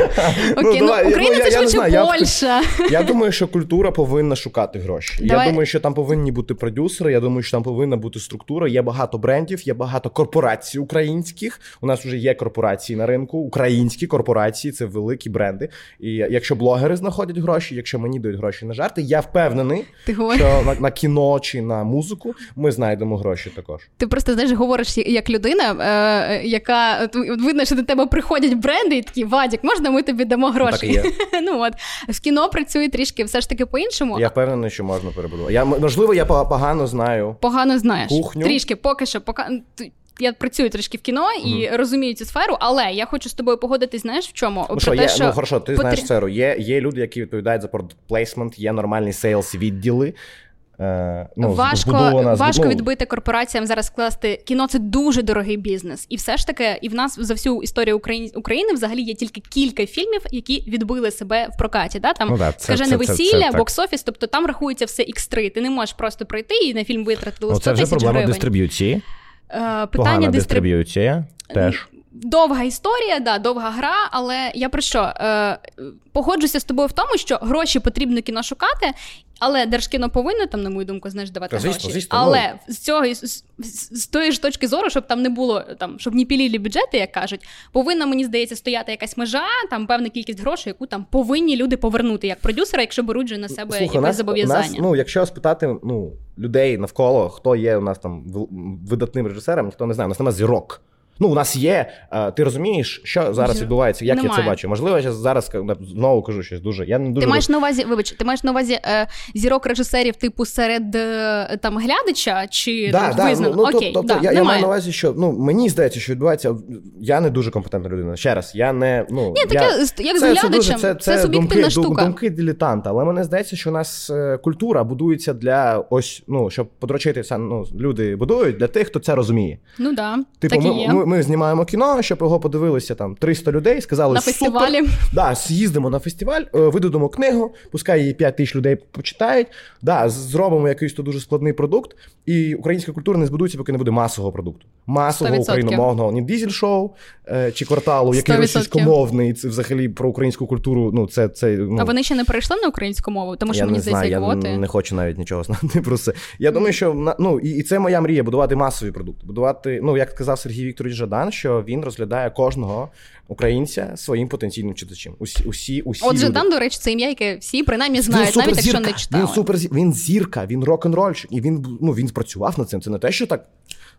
окей. Ну, давай, я- Україна ну, це я- я швидше я. Я думаю, що культура повинна шукати гроші. Давай. Я думаю, що там повинні бути продюсери. Я думаю, що там повинна бути структура. Є багато брендів, є багато корпорацій українських. У нас вже є корпорації на ринку. Українські корпорації це великі бренди. І якщо блогери знаходять гроші, якщо мені дають гроші на жарти, я впевнений, Ти що на, на кіно чи на музику ми знайдемо гроші також. Ти просто знаєш, говориш як людина, е, яка видно, що до тебе приходять бренди і такі Вадік, можна ми тобі дамо гроші? Так і є. *laughs* ну от в кіно працює трішки все ж таки по-іншому. Я впевнений, що можна перебудувати. Я можливо, я погано знаю. Погано знаєш. Кухню. Трішки, поки що, поки. т- Я працюю трішки в кіно і розумію цю сферу, але я хочу з тобою погодитись, знаєш, в чому? Ну Про те, є, що ну хорошо, ти потрі- знаєш сферу. Є, є люди, які відповідають за placement, є нормальні sales відділи. Е, ну, важко, збудована- важко ну, відбити корпораціям зараз скласти кіно. Це дуже дорогий бізнес, і все ж таки, і в нас за всю історію України, України взагалі є тільки кілька фільмів, які відбили себе в прокаті. Да? Там Ну, да, це- скажене це- це- весілля, бокс-офіс, тобто там рахується все X3. Ти не можеш просто прийти і на фільм витратили 100 Ну, це вже проблема дистриб'юції. Е, Погана Питання дистриб'юція теж. Довга історія, да, довга гра, але я про що? Е, погоджуся з тобою в тому, що гроші потрібно кіно шукати, але держкіно повинно там, на мою думку, знаєш, давати Та, гроші. звісно, але з цього з, з, з тої ж точки зору, щоб там не було там, щоб не пілілі бюджети, як кажуть, повинна, мені здається, стояти якась межа, там певна кількість грошей, яку там повинні люди повернути як продюсера, якщо беруть же на себе Слухай, у якесь нас, зобов'язання. нас, ну, якщо спитати ну, людей навколо, хто є у нас там видатним режисером, ніхто не знає, у нас немає зірок. Ну, у нас є. е, ти розумієш, що зараз відбувається, як я це бачу? Можливо, я зараз знову кажу щось дуже. Я не дуже Ти маєш на увазі, вибач, ти маєш на увазі е, зірок режисерів, типу, серед е, там глядача чи Да, да, визнано? ну, Окей, тобто, да, я, я маю на увазі, що ну мені здається, що відбувається. Я не дуже компетентна людина. Ще раз, я не ну Ні, таке, я, з- як з глядачем, це, суб'єктивна думки, штука. думки дилетанта. Але мені здається, що у нас культура будується для ось ну щоб подрочити ну, люди будують для тих, хто це розуміє. Ну да, Типу, так і є. ми, ми знімаємо кіно, щоб його подивилися там 300 людей, сказали На супер. фестивалі. Да, з'їздимо на фестиваль, видадемо видадимо книгу, пускай її 5 тисяч людей почитають. Да, зробимо якийсь то дуже складний продукт, і українська культура не збудується, поки не буде масового продукту. Масового 100%. україномовного, ні дізель-шоу е, чи кварталу, який 100%. російськомовний, це взагалі про українську культуру. Ну, це, це ну, А вони ще не перейшли на українську мову, тому що я мені здається, квоти. я не хочу навіть нічого знати про це. Я думаю, що ну, і, і це моя мрія будувати масові продукти. Будувати, ну як сказав Сергій Вікторович Жадан, що він розглядає кожного українця своїм потенційним читачем. Усі, усі, усі От. Жадан, до речі, це ім'я, яке всі принаймні знають, навіть якщо не читали. Він супер він зірка, він рок-н-рольщик. І він ну він працював над цим. Це не те, що так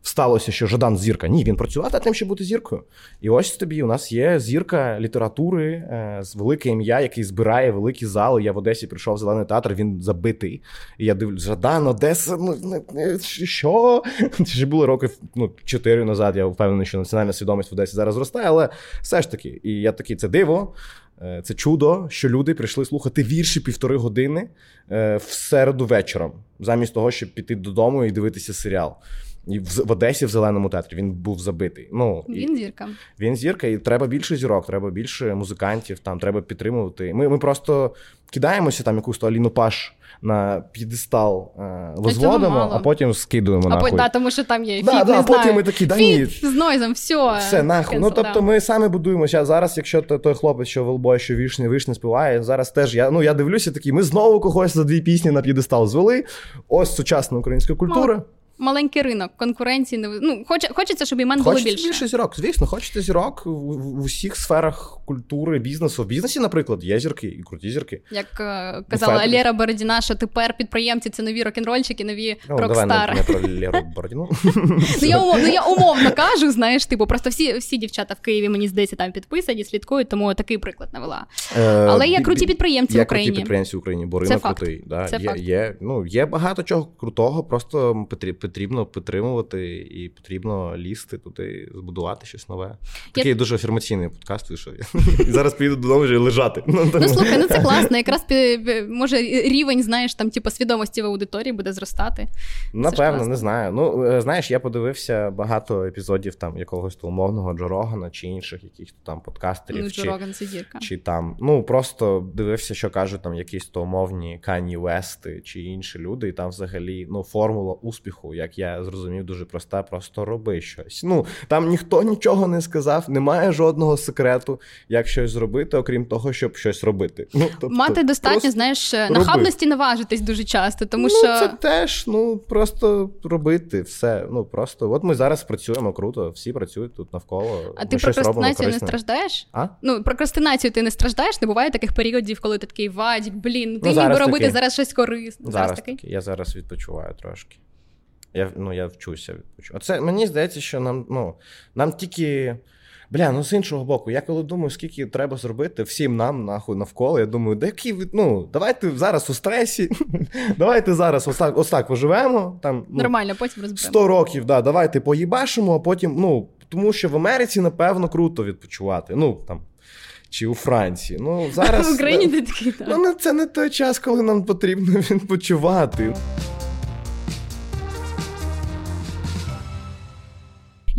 сталося, що Жадан зірка. Ні, він працював над тим, щоб бути зіркою. І ось тобі у нас є зірка літератури е, з велике ім'я, який збирає великі зали. Я в Одесі прийшов в зелений театр, він забитий. І я дивлюсь, Жадан, Одеса, ну не- не- що? *laughs* Це ж було років ну, чотири назад. Я впевнений, що національна свідомість в Одесі зараз зростає, але все ж таки, і я такий, це диво. Е, Це чудо, що люди прийшли слухати вірші півтори години е, в середу вечором, замість того, щоб піти додому і дивитися серіал. І в, в Одесі в зеленому театрі він був забитий. Ну, і- Він зірка. він зірка, і треба більше зірок, треба більше музикантів, там треба підтримувати. Ми, ми просто кидаємося там якусь Аліну Паш на п'єдестал е, возводимо, а потім скидуємо А нахуй. по, да, тому що там є Да, фіт, да, не а потім знаю. ми такі, да ні. Фіт з нойзом, все. Все нахуй. Ну тобто, да. ми самі будуємося. Зараз, якщо той, той хлопець, що велбой, що вішні, вишні співає, зараз теж я ну я дивлюся такий. Ми знову когось за дві пісні на п'єдестал звели. Ось сучасна українська культура. Маленький ринок, конкуренції не ну, хоч, хочеться, щоб імен було більше. більше зірок. Звісно, хочете зірок в, в, усіх сферах культури, бізнесу. В бізнесі, наприклад, є зірки і круті зірки. Як е, казала Федор. Лєра Бородіна, що тепер підприємці це нові рок-н-рольчики, нові Ну, рок-стари. не, не про Леру Бородіну. Ну я умов, ну я умовно кажу, знаєш, типу, просто всі, всі дівчата в Києві, мені здається, там підписані, слідкують, тому такий приклад навела. Але є Е, круті підприємці є в Україні. круті підприємці в Україні, бо ринок крутий. Є, ну, є багато чого крутого, просто потрі- потрібно підтримувати і потрібно лізти туди, збудувати щось нове. Такий дуже афірмаційний подкаст вийшов. І зараз поїду додому вже лежати. Ну слухай, ну це *laughs* класно. Якраз може рівень, знаєш, там типу свідомості в аудиторії буде зростати. Напевно, не знаю. Ну, е, знаєш, я подивився багато епізодів там якогось то умовного Джо Рогана чи інших якихось там подкастерів. Ну, Джо Роган це зірка. чи там, ну просто дивився, що кажуть там якісь то умовні Кані Вести чи інші люди, і там взагалі ну, формула успіху, як я зрозумів, дуже проста, просто роби щось. Ну там ніхто нічого не сказав, немає жодного секрету, як щось зробити, окрім того, щоб щось робити. Ну, тобто, Мати достатньо, знаєш, роби. нахабності наважитись дуже часто, тому ну, що це теж ну просто робити все. Ну просто от ми зараз працюємо круто, всі працюють тут навколо. а ми ти робимо не страждаєш? А? Ну, прокрастинацію ти не страждаєш, не буває таких періодів, коли ти такий вадік, блін, ну ти Ну, міг зараз би робити таки. зараз щось корисне. Зараз такий. таки. Я зараз відпочиваю трошки. Я, ну, я вчуся відпочивати. Оце мені здається, що нам, ну, нам тільки. Бля, ну з іншого боку, я коли думаю, скільки треба зробити всім нам нахуй навколо, я думаю, де які ви- ну, давайте зараз у стресі, *laughs* давайте зараз ось так, ось так поживемо. Там, ну, Нормально, потім розберемо. 100 років, да, давайте поїбашимо, а потім, ну, тому що в Америці, напевно, круто відпочивати. Ну, там, чи у Франції. Ну, *laughs* зараз. В Україні ти такий так. Ну, це не той час, коли нам потрібно *laughs* відпочивати.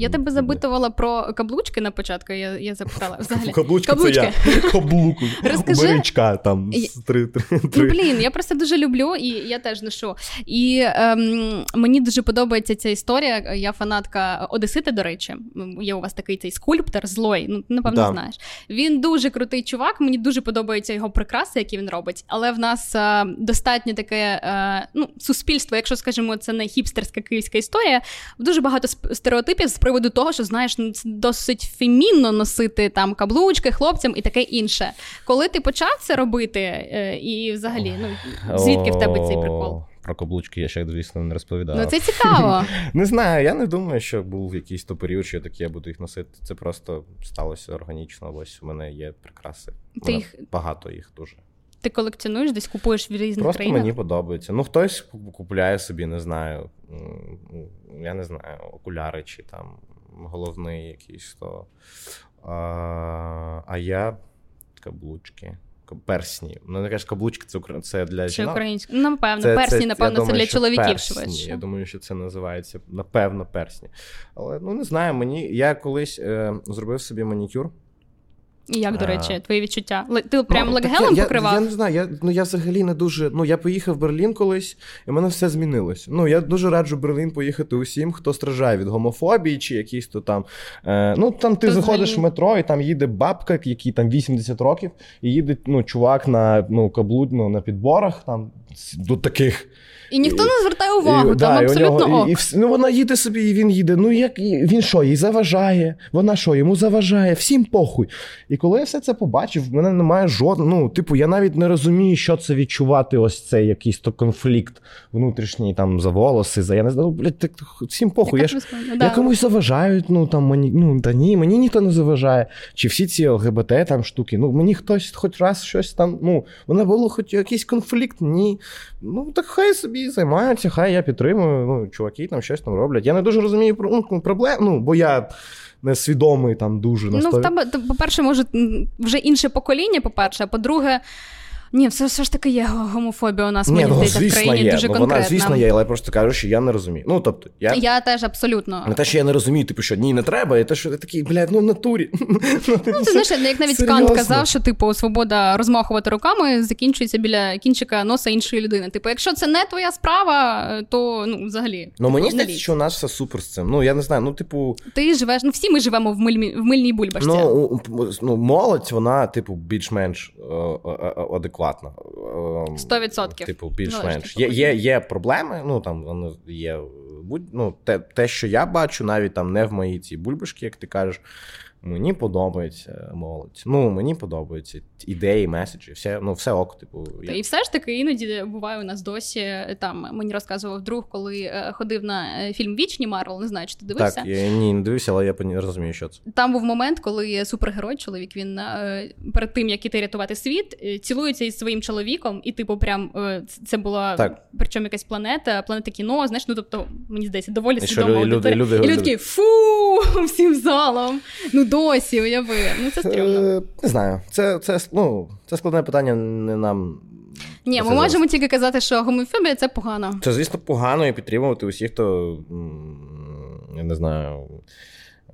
Я тебе запитувала про каблучки на початку. Я, я запитала взагалі. Каблучка Каблучки. це я. *laughs* Каблуку. Розкажи. Баричка там Я- три, три, Ну, три. блін, я просто дуже люблю, і я теж ношу. І ем, мені дуже подобається ця історія. Я фанатка Одесита, до речі. Є у вас такий цей скульптор злой. Ну, напевно, Да. знаєш. Він дуже крутий чувак. Мені дуже подобаються його прикраси, які він робить. Але в нас е, достатньо таке е, ну, суспільство, якщо скажімо, це не хіпстерська київська історія. Дуже багато стереотипів з приводу того, що знаєш, ну, це досить фемінно носити там каблучки хлопцям і таке інше. Коли ти почав це робити, е, і взагалі, ну звідки в тебе цей прикол? Про каблучки я ще, звісно, не розповідав. Ну це цікаво. *laughs* Не знаю, я не думаю, що був якийсь то період, що я такий, я буду їх носити. Це просто сталося органічно. Ось у мене є прикраси. Ти їх- Багато їх дуже. Ти колекціонуєш, десь купуєш в різних Просто країнах. мені подобається. Ну, хтось куп- купляє собі, не знаю, я не знаю, окуляри чи там головний якийсь то. А, а я каблучки. Персні. Ну, не кажеш, каблучки це, це для Чи жінок. Ну, напевно, Це- персні, це- напевно, це думаю, для чоловіків персні. швидше. Я думаю, що це називається напевно персні. Але ну не знаю, мені я колись е, зробив собі манікюр. І як, до речі, твої відчуття? Ти прям Ну, леггелем я, покривав? Я, я не знаю, я, ну, я взагалі не дуже. Ну, я поїхав в Берлін колись, і в мене все змінилось. Ну, я дуже раджу Берлін поїхати усім, хто страждає від гомофобії чи якісь то там. Е, ну, там ти То заходиш взагалі- в метро, і там їде бабка, якій там 80 років, і їде ну, чувак на ну, каблудно ну, на підборах, там до таких. І ніхто не звертає увагу, І, там да, і абсолютно нього, ок. і, і, ну, вона їде собі, і він їде. Ну як і- він що, їй заважає? Вона що, йому заважає? Всім похуй. І коли я все це побачив, в мене немає жодного. Ну, типу, я навіть не розумію, що це відчувати, ось цей якийсь то конфлікт внутрішній там за волоси, за я не знаю. Ну, блядь, так, всім похуй. Я ж я комусь заважають, ну там мені, ну та ні, мені ніхто не заважає. Чи всі ці ЛГБТ там штуки, ну мені хтось хоч раз щось там, ну, вона було хоч якийсь конфлікт, ні. Ну так хай собі займаються, хай я підтримую. Ну, чуваки там щось там роблять. Я не дуже розумію про- ну, проблем, ну, бо я несвідомий там дуже на Ну, в тебе, по-перше, може, вже інше покоління, по-перше, а по-друге, ні, все, все ж таки є гомофобія у нас, Ні, мені ну, здається, в країні є. дуже ну, конкретна. вона, звісно, є, але я просто кажу, що я не розумію. Ну, тобто, я. Я теж абсолютно. Не те, що я не розумію, типу, що ні, не треба, і те, що ти такий, блядь, ну в натурі. Ну, *laughs* Ну, ти знаєш, як навіть Серйозно? Кант казав, що типу свобода розмахувати руками закінчується біля кінчика носа іншої людини. Типу, якщо це не твоя справа, то ну взагалі Ну, мені здається, що у нас все супер з цим. Ну, я не знаю, ну, типу, ти живеш. Ну всі ми живемо в мильній в мильній бульбашці. ну, ну, молодь, вона, типу, більш-менш е, е, е, адекватна. Е, 100%. Типу, більш-менш. ну, Є, є, є проблеми, ну там воно є будь, ну, те, те, що я бачу, навіть там не в моїй цій бульбашці, як ти кажеш. Мені подобається молодь. Ну, мені подобаються ідеї, меседжі, все, ну, все ок, типу. Та і все ж таки іноді буває у нас досі. Там мені розказував друг, коли е, ходив на е, фільм Вічні Марвел, не знаю, чи ти дивився. Так, я ні, не дивився, але я розумію, що це. Там був момент, коли супергерой, чоловік, він е, перед тим, як іти рятувати світ, цілується із своїм чоловіком, і, типу, прям це була Так. причому якась планета, планета кіно, знаєш, ну тобто, мені здається, доволі І що свідома люди- люди- аудиторія. люди- і люди фу *laughs* всім залом. Ну досі уяви. Ну це стрімно. Е, Не знаю. Це, це, ну, це складне питання не нам. Ні, це ми можемо тільки казати, що гомофобія це погано. Це, звісно, погано і підтримувати усіх, хто я не знаю,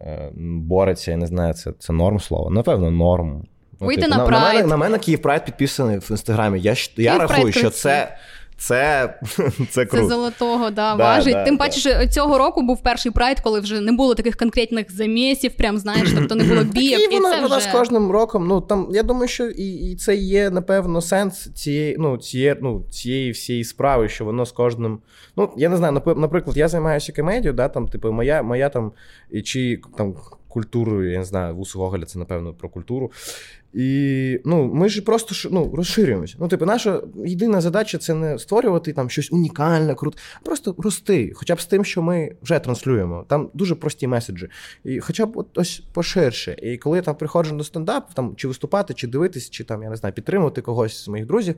е, бореться, я не знаю, це, це норм слово. Напевно, норм. Вийти на на, Pride. мене, на мене Київ Прайд підписаний в інстаграмі. Я, я Київ рахую, що крутий. *laughs* це, це, це Це золотого, да, Да, важить. да, Тим да. паче, що цього року був перший прайд, коли вже не було таких конкретних замісів, прям знаєш, тобто не було *clears throat* бійок, І і вона, це вона вже... з кожним роком. Ну там я думаю, що і, і це є напевно сенс цієї, ну, цієї, ну, цієї всієї справи, що воно з кожним. Ну я не знаю, наприклад, я займаюся комедією, да, там, типу, моя, моя там і чи там культурою, я не знаю, вус Гоголя, це напевно про культуру. І ну, ми ж просто ну, розширюємося. Ну, типу, наша єдина задача це не створювати там щось унікальне, круте, а просто рости, хоча б з тим, що ми вже транслюємо. Там дуже прості меседжі. І хоча б от ось поширше. І коли я там приходжу на стендап, там чи виступати, чи дивитись, чи там, я не знаю, підтримувати когось з моїх друзів.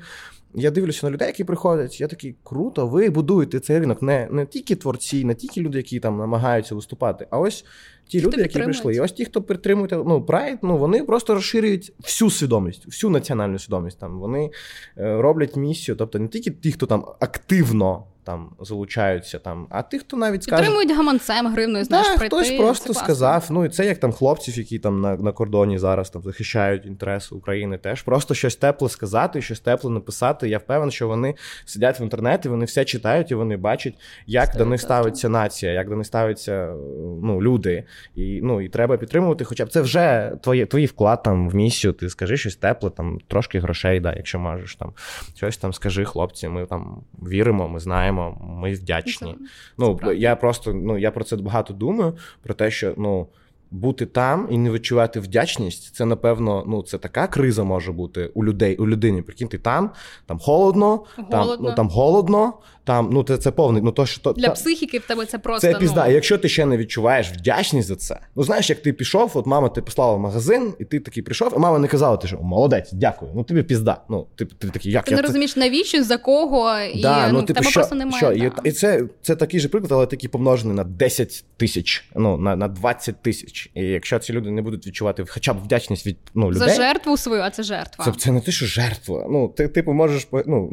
Я дивлюся на людей, які приходять. Я такий, круто, ви будуєте цей ринок. Не, не тільки творці, не тільки люди, які там намагаються виступати, а ось ті Хто люди, які прийшли. І ось ті, хто підтримує ну, Pride, ну вони просто розширюють всю свідомість, всю національну свідомість. Там вони е, роблять місію, тобто не тільки ті, хто там активно там залучаються, там, а ті, хто навіть скаже. Підтримують гаманцем, гривною, знаєш, Да, прийти. хтось просто це класно. сказав. Ну і це як там хлопців, які там на, на кордоні зараз там захищають інтереси України, теж просто щось тепле сказати, щось тепле написати. Я впевнений, що вони сидять в інтернеті, вони все читають і вони бачать, як до них 100%. ставиться нація, як до них ставляться ну, люди. І ну і треба підтримувати. Хоча б це вже твоє твій вклад там в місію. Ти скажи щось тепле, там трошки грошей, да, якщо можеш там щось там скажи, хлопці. Ми там віримо, ми знаємо, ми вдячні. Це- Ну, це я просто ну я про це багато думаю. Про те, що ну бути там і не відчувати вдячність, це напевно, ну це така криза може бути у людей, у людини. Прикинь, ти там, там холодно, там ну там голодно, там ну це, це повний. Ну то що то Для та- психіки в тебе це просто це пізда. ну, Якщо ти ще не відчуваєш вдячність за це, ну знаєш, як ти пішов, от мама тебе послала в магазин, і ти такий прийшов, і мама не казала, ти що молодець, дякую. Ну тобі пізда. Ну ти, ти такий, як Ти я не це- розумієш, навіщо, за кого, і Да, ну, ну, типу, тебе що, просто немає. що? да. І, і це, це такий же приклад, але такий помножений на 10 тисяч, ну, на, на 20 тисяч. І якщо ці люди не будуть відчувати хоча б вдячність від ну, людей, За жертву свою, а це жертва. це, це не те, що жертва. Ну, ти, типу, можеш, ну,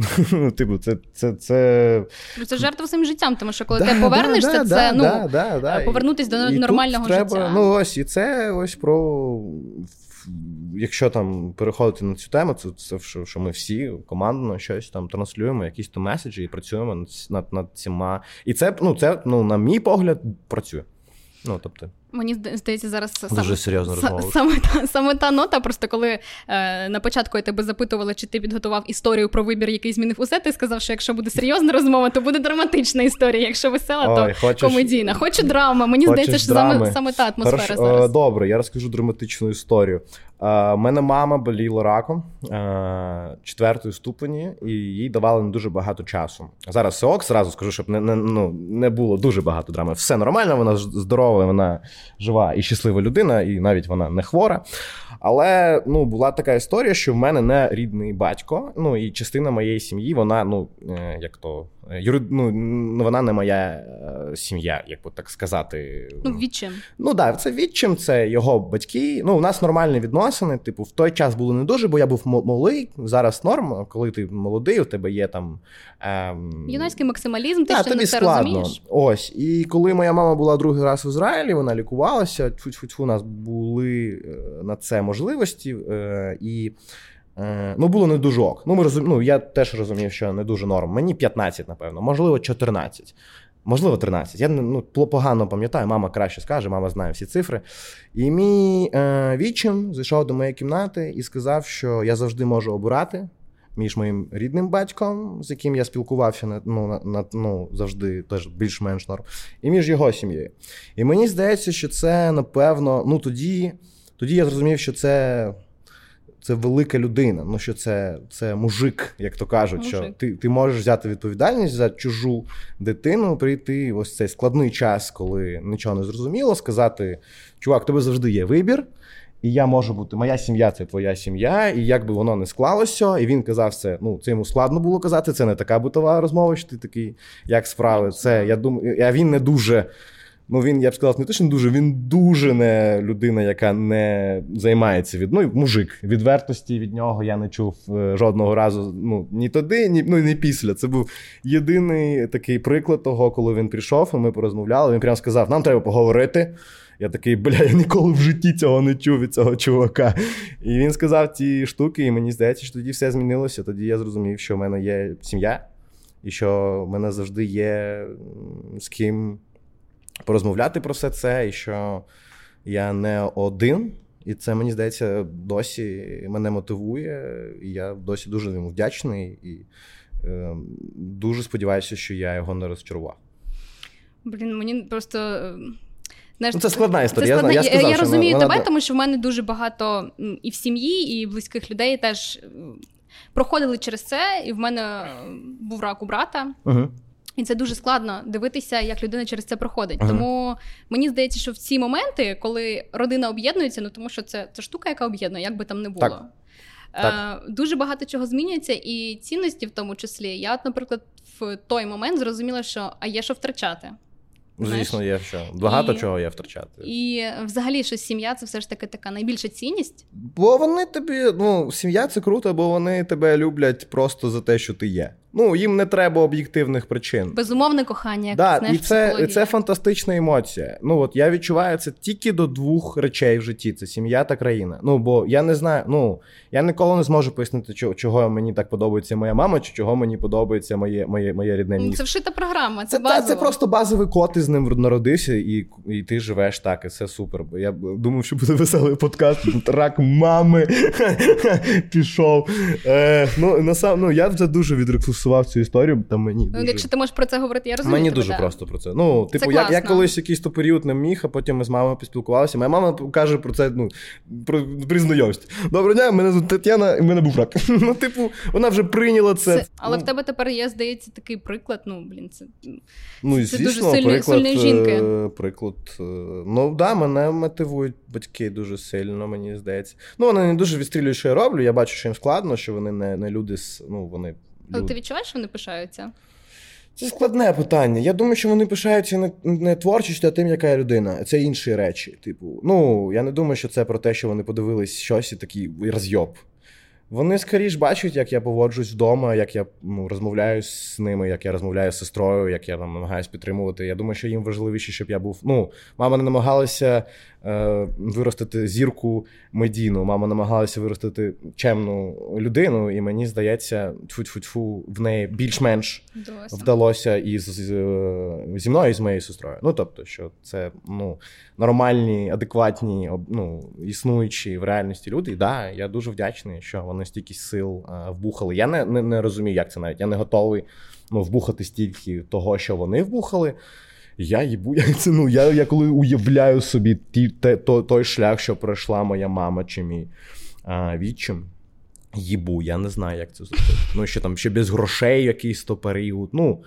*laughs* типу, це, це, це... Ну, Це жертва своїм життям, тому що коли *laughs* Да, ти повернешся, да, це да, ну да, да, да. е, повернутись до І тут нормального треба, життя. Ну, ось, і це ось про. Якщо там переходити на цю тему, це, це що, що ми всі командно щось там транслюємо, якісь то меседжі і працюємо над, над, над цими. І це, ну, це, ну, на мій погляд, працює. Ну, тобто, Мені здається, зараз Дуже саме, серйозна са- розмова. Саме та, саме та нота, просто коли е, на початку я тебе запитувала, чи ти підготував історію про вибір, який змінив усе, ти сказав, що якщо буде серйозна розмова, то буде драматична історія. Якщо весела, Ой, то хочеш- комедійна. Хочу драма. Мені здається, що саме, саме та атмосфера Хорошо, зараз. е, Добре, я розкажу драматичну історію. Е, У мене мама боліла раком е, четвертої ступені, і їй давали не дуже багато часу. Зараз все ок, зразу скажу, щоб не, не, ну, не було дуже багато драми. Все нормально, вона здорова, вона жива і щаслива людина, і навіть вона не хвора. Але ну, була така історія, що в мене не рідний батько, ну і частина моєї сім'ї, вона, ну, е, як то, е, юри... ну, вона не моя е, сім'я, як би так сказати. Ну, відчим. Ну так, да, це відчим, це його батьки. Ну, у нас нормальні відносини. Типу, в той час було не дуже, бо я був малий. Зараз норм, коли ти молодий, у тебе є там. Ем... Юнацький максималізм, ти Та, ще не тобі це складно. розумієш. Ось. І коли моя мама була другий раз в Ізраїлі, вона лікувалася. Тьфу-тьфу-тьфу, у нас були е, на це можливості. Е, і ну, було не дуже ок. Ну, ми розум... ну, я теж розумів, що не дуже норм. Мені 15, напевно, можливо, 14. Можливо, 13. Я ну, погано пам'ятаю, мама краще скаже, мама знає всі цифри. І мій е, відчим зайшов до моєї кімнати і сказав, що я завжди можу обирати між моїм рідним батьком, з яким я спілкувався на, ну, на, на, ну, завжди теж більш-менш норм, і між його сім'єю. І мені здається, що це, напевно, ну тоді, тоді я зрозумів, що це. Це велика людина, ну що це це мужик, як то кажуть, Мужик. що ти ти можеш взяти відповідальність за чужу дитину, прийти ось цей складний час, коли нічого не зрозуміло, сказати: чувак, тебе завжди є вибір, і я можу бути, моя сім'я це твоя сім'я, і як би воно не склалося, і він казав це. Ну, це йому складно було казати. Це не така битова розмова, що ти такий, як справи. Це я думаю, а він не дуже. Ну, він, я б сказав, не не дуже, він дуже не людина, яка не займається від ну, мужик. Відвертості від нього я не чув е, жодного разу. Ну, ні тоді, ні, ну, ні після. Це був єдиний такий приклад того, коли він прийшов, і ми порозмовляли. Він прямо сказав: нам треба поговорити. Я такий, бля, я ніколи в житті цього не чув від цього чувака. І він сказав ті штуки, і мені здається, що тоді все змінилося. Тоді я зрозумів, що в мене є сім'я, і що в мене завжди є з ким порозмовляти про все це, і що я не один. І це мені здається досі мене мотивує. І я досі дуже йому вдячний і е, дуже сподіваюся, що я його не розчарував. Блін, мені просто. е, Знаєш, Ну, це складна історія, я складна- знаю, я сказав, я що розумію вона- тебе, вона- тому що в мене дуже багато і в сім'ї, і близьких людей теж проходили через це, і в мене був рак у брата. Угу. І це дуже складно дивитися, як людина через це проходить. Ага. Тому мені здається, що в ці моменти, коли родина об'єднується, ну тому що це, це штука, яка об'єднує, як би там не було. Так. Е, Так. дуже багато чого змінюється, і цінності в тому числі. Я, от, наприклад, в той момент зрозуміла, що а є що втрачати. Знаєш? Звісно, є що. Багато І- чого є втрачати. І взагалі, що сім'я це все ж таки така найбільша цінність. Бо вони тобі, ну, сім'я це круто, бо вони тебе люблять просто за те, що ти є. Ну, їм не треба об'єктивних причин. Безумовне кохання, як Да, знаєш, і це, це фантастична емоція. Ну от я відчуваю це тільки до двох речей в житті: це сім'я та країна. Ну бо я не знаю, ну я ніколи не зможу пояснити, чого, мені так подобається моя мама, чи чого мені подобається моє, моє, моє рідне Ну, місто. Це вшита програма, це, Це, це, це просто базовий код, ти з ним народився, і, і ти живеш так, і це супер. Бо Я думав, що буде веселий подкаст. Тут Рак мами *laughs* пішов. Е, ну, насам, ну, я вже дуже відрефлексував цю історію, там мені Ну, дуже... якщо ти можеш про це говорити, я розумію. Мені тебе, дуже да. просто про це. Ну, типу, Це я, я колись якийсь то період не міг, а потім ми з мамою поспілкувалися. Моя мама каже про це, ну, про, при знайомстві. Доброго дня, мене звуть Тетяна, і в мене був рак. *laughs* Ну, типу, вона вже прийняла це. Це, але ну, в тебе тепер є, здається, такий приклад. Ну, блін, це Ну, Це звісно, дуже сильний- приклад, жінки. е, приклад. е, Ну, да, мене мотивують батьки дуже сильно, мені здається. Ну, вони не дуже відстрілюють, що я роблю. Я бачу, що їм складно, що вони не, не люди з. Ну, вони. Але люди. ти відчуваєш, що вони пишаються? Це складне питання. Я думаю, що вони пишаються не, не творчістю, а тим, яка я людина. Це інші речі. Типу, ну я не думаю, що це про те, що вони подивились щось і такий розйоб. Вони скоріш бачать, як я поводжусь вдома, як я ну, розмовляю з ними, як я розмовляю з сестрою, як я там намагаюся підтримувати. Я думаю, що їм важливіше, щоб я був. Ну, мама не намагалася виростити зірку медійну, мама намагалася виростити чемну людину, і мені здається, тьфу-тьфу-тьфу, в неї більш-менш вдалося і з, з, зі мною, і з моєю сестрою. Ну тобто, що це ну, нормальні, адекватні, ну, існуючі в реальності люди. І да, я дуже вдячний, що вони стільки сил а, вбухали. Я не, не, не розумію, як це навіть. Я не готовий ну, вбухати стільки того, що вони вбухали. Я їбу, *laughs* я, це, ну, я, я коли уявляю собі ті, те, то, той шлях, що пройшла моя мама чи мій а, відчим. Їбу, я не знаю, як це зробити. Ну, ще там ще без грошей якийсь то період. Ну,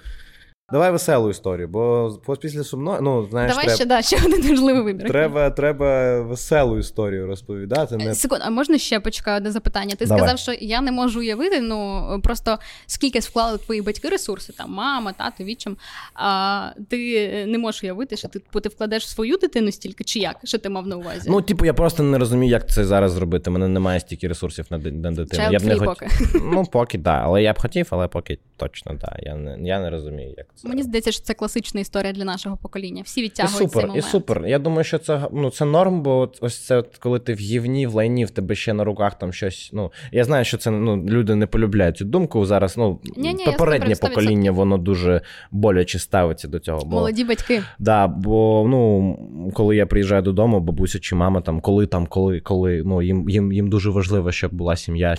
давай веселу історію, бо після сумної, ну, знаєш, Давай треба, ще да, ще один важливий вибір. треба, треба веселу історію розповідати. Не... Секунд, а можна ще почекаю одне запитання? Ти Давай. сказав, що я не можу уявити, ну просто скільки вклали твої батьки ресурси, там мама, тато, відчим. А ти не можеш уявити, що ти, ти вкладеш в свою дитину стільки, чи як? Що ти мав на увазі? Ну, типу, я просто не розумію, як це зараз зробити. У мене немає стільки ресурсів на, на дитину. Child я б не хот- поки. Ну, поки так. Але я б хотів, але поки точно так. Я не, я не розумію, як. Мені здається, що це класична історія для нашого покоління. Всі І відтягують цей супер, і супер. Я думаю, що це ну це норм, бо от ось це, от, коли ти в гівні, в лайні, в тебе ще на руках там щось. Ну я знаю, що це ну люди не полюбляють цю думку. Зараз ну Ні-ні, попереднє покоління, воно дуже боляче ставиться до цього. Бо Молоді батьки. да, бо ну коли я приїжджаю додому, бабуся чи мама там, коли там, коли, коли ну їм їм, їм дуже важливо, щоб була сім'я.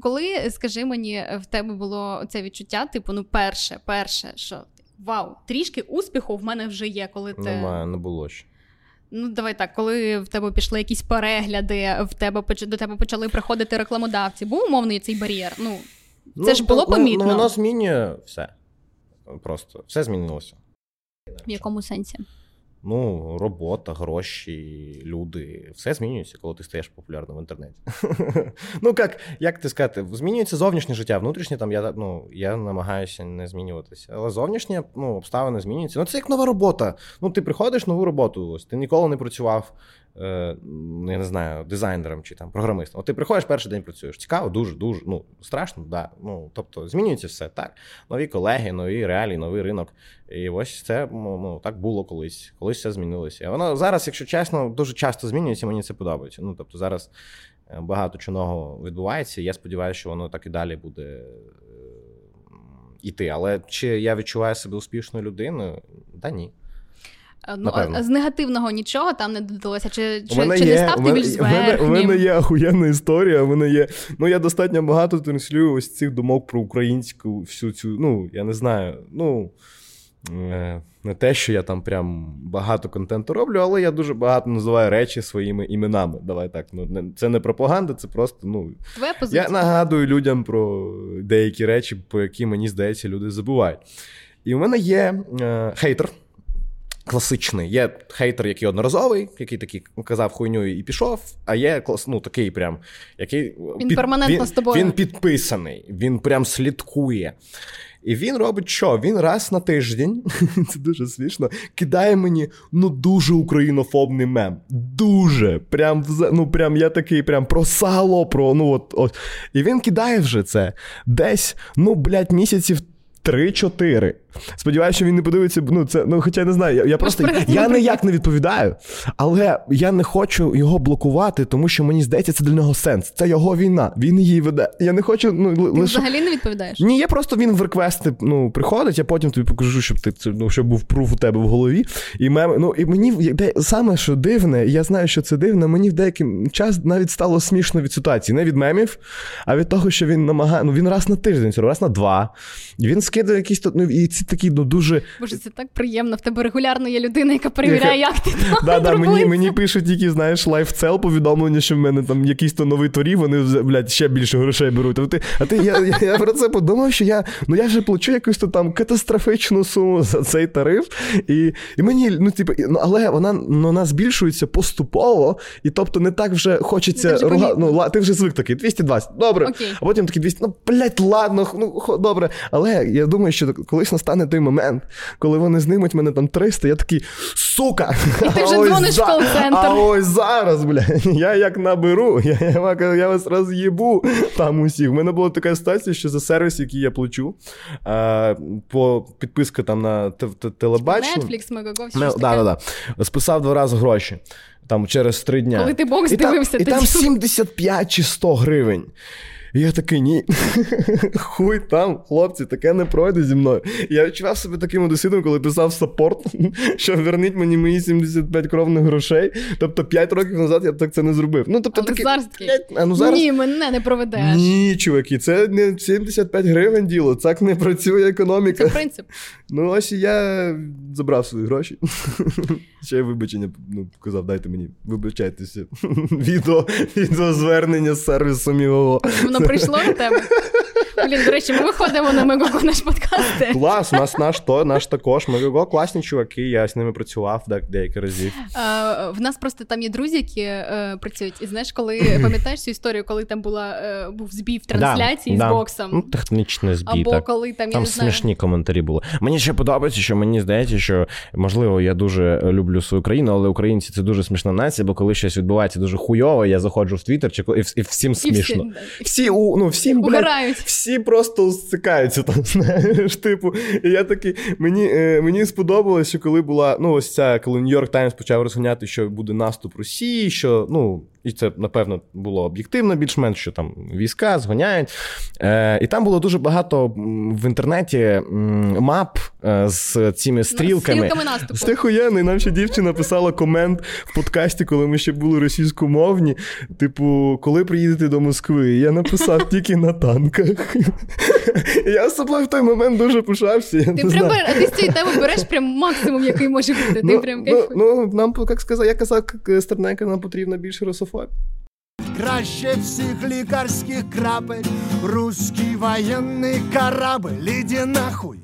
Коли, скажи мені, в тебе було це відчуття, типу, ну, перше, перше, що вау, трішки успіху в мене вже є, коли ти. Немає, не було ще. Ну, давай так, коли в тебе пішли якісь перегляди, в тебе до тебе почали приходити рекламодавці, був умовний цей бар'єр. Ну, це ж було ну, помітно. Ну, воно змінює все. Просто все змінилося. в якому сенсі? Ну, робота, гроші, люди, все змінюється, коли ти стаєш популярним в інтернеті. *laughs* ну, як, як ти сказати, змінюється зовнішнє життя, внутрішнє там я ну, я намагаюся не змінюватися. Але зовнішнє ну, обставини змінюються. Ну, це як нова робота. Ну, ти приходиш нову роботу, ось ти ніколи не працював. Е, я не знаю, дизайнером чи там програмистом. От ти приходиш перший день працюєш. Цікаво, дуже, дуже. Ну, страшно, да. Ну, тобто, змінюється все так. Нові колеги, нові реалії, новий ринок. І ось це ну, так було колись. Колись все змінилося. Воно зараз, якщо чесно, дуже часто змінюється, мені це подобається. Ну, тобто, зараз е, багато чого відбувається. і Я сподіваюся, що воно так і далі буде е, іти. Але чи я відчуваю себе успішною людиною? Да ні. Ну, Напевно. з негативного нічого там не додалося. Чи, чи, чи є, не став ти більш у мене, у мене є охуєнна історія. У мене є. Ну, я достатньо багато транслюю ось цих думок про українську всю цю. Ну, я не знаю. Ну. е, Не те, що я там прям багато контенту роблю, але я дуже багато називаю речі своїми іменами. Давай так. Ну, це не пропаганда, це просто, ну. Твоя позиція. Я нагадую людям про деякі речі, по які мені здається, люди забувають. І у мене є е, хейтер. Класичний. Є хейтер, який одноразовий, який такий казав хуйню і пішов, а є клас, ну, такий прям, який Він перманентно він, з тобою. Він підписаний, він прям слідкує. І він робить що? Він раз на тиждень, *laughs* це дуже смішно, кидає мені ну дуже українофобний мем. Дуже. Прям, ну, прям я такий, прям про сало, про ну от, от. І він кидає вже це десь, ну, блядь, місяців. 3-4. Сподіваюся, що він не подивиться. Ну, це, ну, хоча я не знаю. Я, я просто я ніяк не відповідаю, але я не хочу його блокувати, тому що мені здається, це для нього сенс. Це його війна. Він її веде. Я не хочу ну, Ти лише. взагалі не відповідаєш? Ні, я просто він в реквести ну, приходить, я потім тобі покажу, щоб ти ну, щоб був пруф у тебе в голові. І меми, ну і мені саме що дивне, я знаю, що це дивне, мені в деякий час навіть стало смішно від ситуації. Не від мемів, а від того, що він намагає. Ну він раз на тиждень, раз на два. Він скидає якісь то- ну, і ці такі ну, дуже. Боже, це так приємно. В тебе регулярно є людина, яка перевіряє, як ти там Да, да, мені, мені пишуть тільки, знаєш, лайфцел повідомлення, що в мене там якийсь то новий торів, вони блядь, ще більше грошей беруть. А ти, а ти я, я, я про це подумав, що я ну я же плачу якусь то там катастрофічну суму за цей тариф. І, і мені, ну, типу, ну, але вона, ну, вона збільшується поступово, і тобто не так вже хочеться Ну, ти руга... ну, ла- ти вже звик такий, 220, добре. Окей. А потім такий 200, ну, блядь, ладно, ну, добре. Але я думаю, що колись настане той момент, коли вони знимуть мене там 300, я такий, сука! І ти вже а дзвониш в за- кол-центр. А ось зараз, блядь, *laughs* я як наберу, *laughs* я, я, я вас роз'їбу там усіх. У мене була така ситуація, що за сервіс, який я плачу, е, по підписка там на те- те- телебачення. Netflix, Megago, все ж да, таке. да, да. Списав два рази гроші. Там через три дня. Коли ти бокс і там, дивився, і там 75 чи 100 гривень. І я такий, ні, *laughs* хуй там, хлопці, таке не пройде зі мною. Я відчував себе таким одеситом, коли писав саппорт, *laughs* що верніть мені мої 75 кровних грошей. Тобто 5 років назад я б так це не зробив. Ну, тобто, Але такий, зараз а ну зараз Ні, мене не проведеш. ні, чуваки, це не 75 гривень діло, так не працює економіка. Це принцип. Ну, ось і я забрав свої гроші. *laughs* Ще й вибачення ну, казав, дайте мені, вибачайтеся. *laughs* Відео, звернення з сервісу мігого. Воно прийшло до тебе. *laughs* Блін, до речі, ми виходимо на Megago наш подкаст. Клас, у нас наш то, наш також. Мегого класні чуваки, я з ними працював так, деякі разів. Е, В нас просто там є друзі, які е, працюють. І знаєш, коли *laughs* пам'ятаєш цю історію, коли там була е, був збій в трансляції Да, з да. боксом. Ну, технічний збій, Або так. коли там, я Там не знаю. смішні коментарі були. Мені ще подобається, що мені здається, що можливо я дуже люблю свою країну, але українці це дуже смішна нація, бо коли щось відбувається дуже хуйово, я заходжу в Твіттер, чи і, всім І всі, смішно. Всі, у, ну, всім, блядь. Всі просто стикаються там, *laughs* знаєш, типу. І я такий, мені, е, мені сподобалося, коли була, ну, ось ця, коли Нью-Йорк Таймс почав розганяти, що буде наступ Росії, що, ну, і це, напевно, було об'єктивно більш-менш, що там війська згоняють. Е, І там було дуже багато в інтернеті мап е, з цими стрілками. Стрілками наступу. Стихуєнний, нам ще дівчина писала комент в подкасті, коли ми ще були російськомовні. Типу, коли приїдете до Москви? Я написав тільки на танках. Я собою в той момент дуже пишався. Я Ти прям ти з цієї теми береш прям максимум, який може бути. Ти Ну, прям ну, ну, нам, як сказав, я казав, як Стерненка, нам потрібно більше русофобії. Краще всіх лікарських крапель, руський воєнний корабль, іди нахуй.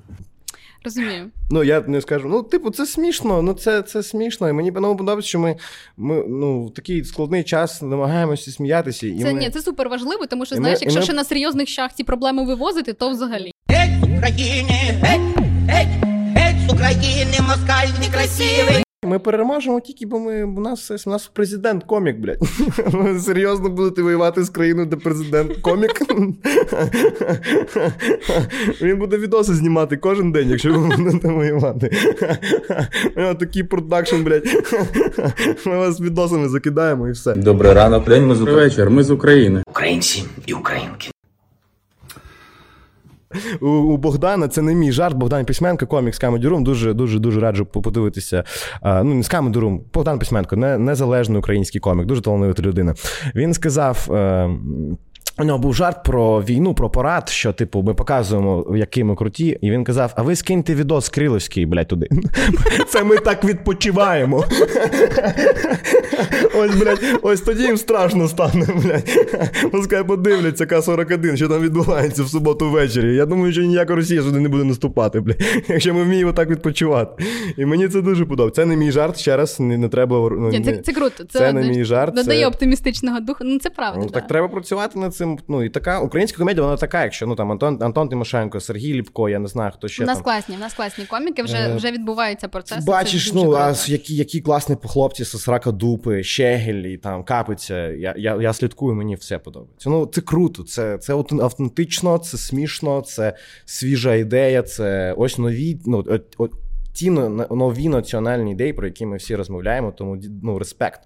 Розумію. Ну, я не скажу. Ну, типу, це смішно, ну це, це смішно. І мені ну, подобається, що ми, ми ну, в такий складний час намагаємося сміятися. І Це ми... ні, це супер важливо, тому що І знаєш, і якщо ми- ще на серйозних щах ці проблеми вивозити, то взагалі. геть Україні, геть, геть, геть з України, москаль некрасивий. Ми переможемо тільки, бо ми у нас у нас президент комік, блядь. *laughs* Ви серйозно будете воювати з країною, де президент комік. *laughs* Він буде відоси знімати кожен день, якщо ви будете воювати. У нього такий продакшн, блядь. Ми вас відосами закидаємо і все. Добрий ранок, день ми з України. вечір. Ми з України. Українці і українки. У, у Богдана це не мій жарт. Богдан Письменко, комік з Comedy Room. Дуже дуже дуже раджу подивитися. А, ну, не з Comedy Room, Богдан Письменко, не, незалежний український комік, дуже талановита людина. Він сказав. Е, у нього був жарт про війну, про парад, що, типу, ми показуємо, які ми круті. І він казав: а ви скиньте відос Криловський, блядь, туди. *laughs* Це ми так відпочиваємо. *laughs* Ось, блядь, ось тоді їм страшно стане, *laughs* блядь. Пускай подивляться К-41, що там відбувається в суботу ввечері. Я думаю, що ніяка Росія сюди не буде наступати, блядь. *laughs* Якщо ми вміємо так відпочивати. І мені це дуже подобається. Це не мій жарт, ще раз не, не треба. Ну, Ні, це, це круто. Це, Це не мій жарт, Додає це- оптимістичного духу. Ну це правда. Ну, да. так треба працювати над цим. Ну і така українська комедія, вона така, якщо ну там Антон, Антон Тимошенко, Сергій Ліпко, я не знаю, хто ще У нас там. класні, у нас класні коміки, вже, Е, вже відбувається процес. Бачиш, ну а які, які класні хлопці з Срака Дупи, Щегель і там Капиця. Я, я, я слідкую, мені все подобається. Ну, це круто, це, це автентично, це смішно, це свіжа ідея, це ось нові. Ну, от, от, ті нові національні ідеї, про які ми всі розмовляємо, тому ну, респект.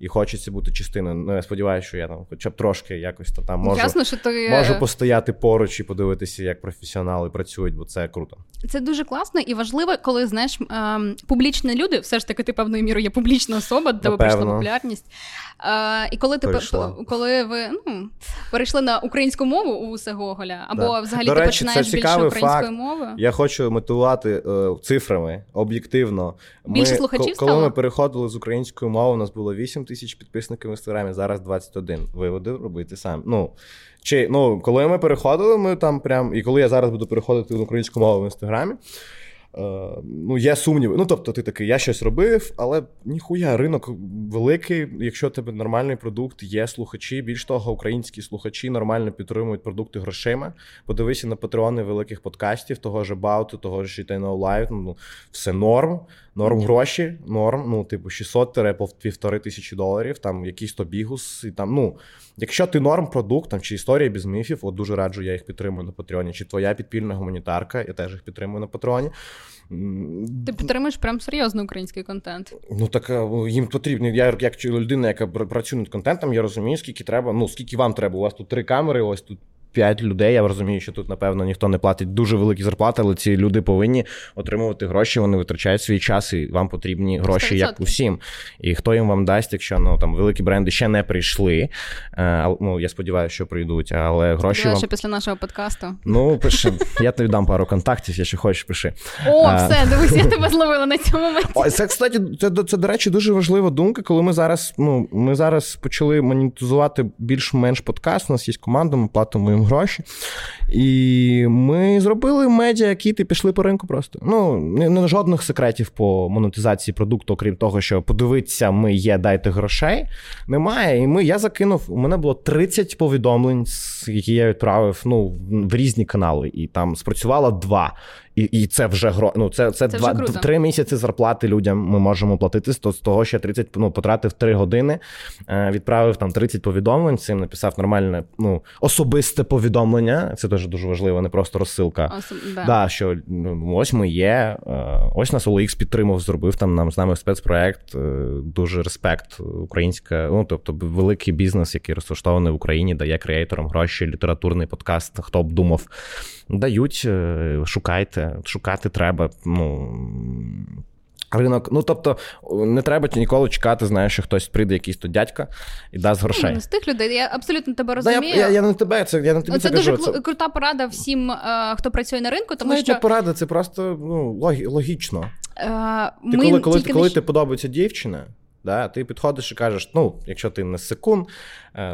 І хочеться бути частиною. Ну, я сподіваюся, що я там хоча б трошки якось то там можу, Ясно, що ти можу постояти поруч і подивитися, як професіонали працюють, бо це круто. це дуже класно і важливо, коли знаєш ем, публічні люди, все ж таки, ти певною мірою є публічна особа, тебе прийшла популярність. Е, і коли ти Перейшла. коли ви ну, перейшли на українську мову у Гоголя, або Да. взагалі До ти речі, це починаєш більше цікавий українською факт. мовою. Я хочу мотивувати е, цифрами об'єктивно. Більше слухачів ко- Коли стало? ми переходили з української мови, у нас було 8 тисяч підписників в інстаграмі, зараз 21. Виводи робити сам. Ну, чи, ну, коли ми переходили, ми там прям. І коли я зараз буду переходити на українську мову в інстаграмі. Е, ну, є сумніви. Ну, тобто, ти такий, я щось робив, але ніхуя, ринок великий. Якщо тебе нормальний продукт, є слухачі. Більш того, українські слухачі нормально підтримують продукти грошима. Подивися на патреони великих подкастів, того ж About, того ж Know Live, Ну, все норм. Норм гроші, норм. Ну, типу, 600 півтори тисячі доларів, там якийсь то бігус. І там, ну, якщо ти норм продукт, там, чи історія без міфів, от дуже раджу, я їх підтримую на Патреоні. Чи твоя підпільна гуманітарка, я теж їх підтримую на Патреоні. Ти підтримуєш прям серйозно український контент. Ну так е, їм потрібно. Я як людина, яка працює над контентом, я розумію, скільки треба. Ну скільки вам треба. У вас тут три камери, ось тут. П'ять людей. Я розумію, що тут, напевно, ніхто не платить дуже великі зарплати, але ці люди повинні отримувати гроші. Вони витрачають свій час, і вам потрібні гроші, як 100%. усім. І хто їм вам дасть, якщо ну там великі бренди ще не прийшли. Е, а, ну я сподіваюся, що прийдуть, але гроші Сподіваюся, вам. що після нашого подкасту. Ну, пиши. Я тобі дам пару контактів, якщо хочеш, пиши. О, А. все, дивись, я тебе зловила на цьому моменті. О, це, кстати, це, це, до речі, дуже важлива думка, коли ми зараз, ну, ми зараз почали монетизувати більш-менш подкаст. У нас є команда, ми платимо їм гроші. І ми зробили медіа, кіти пішли по ринку просто. Ну, не, не жодних секретів по монетизації продукту, окрім того, що подивитися, ми є, дайте грошей. Немає. І ми, я закинув, у мене було 30 повідомлень, які я відправив ну, в різні канали, і там спрацювало два. І і це вже гро... ну, це, це, Це два, три місяці зарплати людям ми можемо платити. З того- того 30, ну, потратив 3 години, е, відправив там 30 повідомлень, цим написав нормальне ну, особисте повідомлення. Це теж дуже важливо, не просто розсилка. Особ- да. Да, що ну, ось ми є. е, Ось нас OLX підтримав, зробив там нам з нами спецпроект. е, Дуже респект українська. Ну тобто великий бізнес, який розташований в Україні, дає креаторам гроші, літературний подкаст. Хто б думав, дають, е, шукайте, шукати треба. Ну. Ринок, ну тобто, не треба ніколи чекати, знаєш, що хтось прийде, якийсь то дядька і дасть грошей. Ну, з тих людей я абсолютно тебе Да, я, розумію. я, я не тебе, це я не тобі це це, дуже кажу. клу- крута порада всім, е, хто працює на ринку, тому Навіть що порада, це просто ну, логічно. е, Ти ми коли, коли, тільки коли ти подобається дівчина, да, ти підходиш і кажеш: ну, якщо ти не секунд,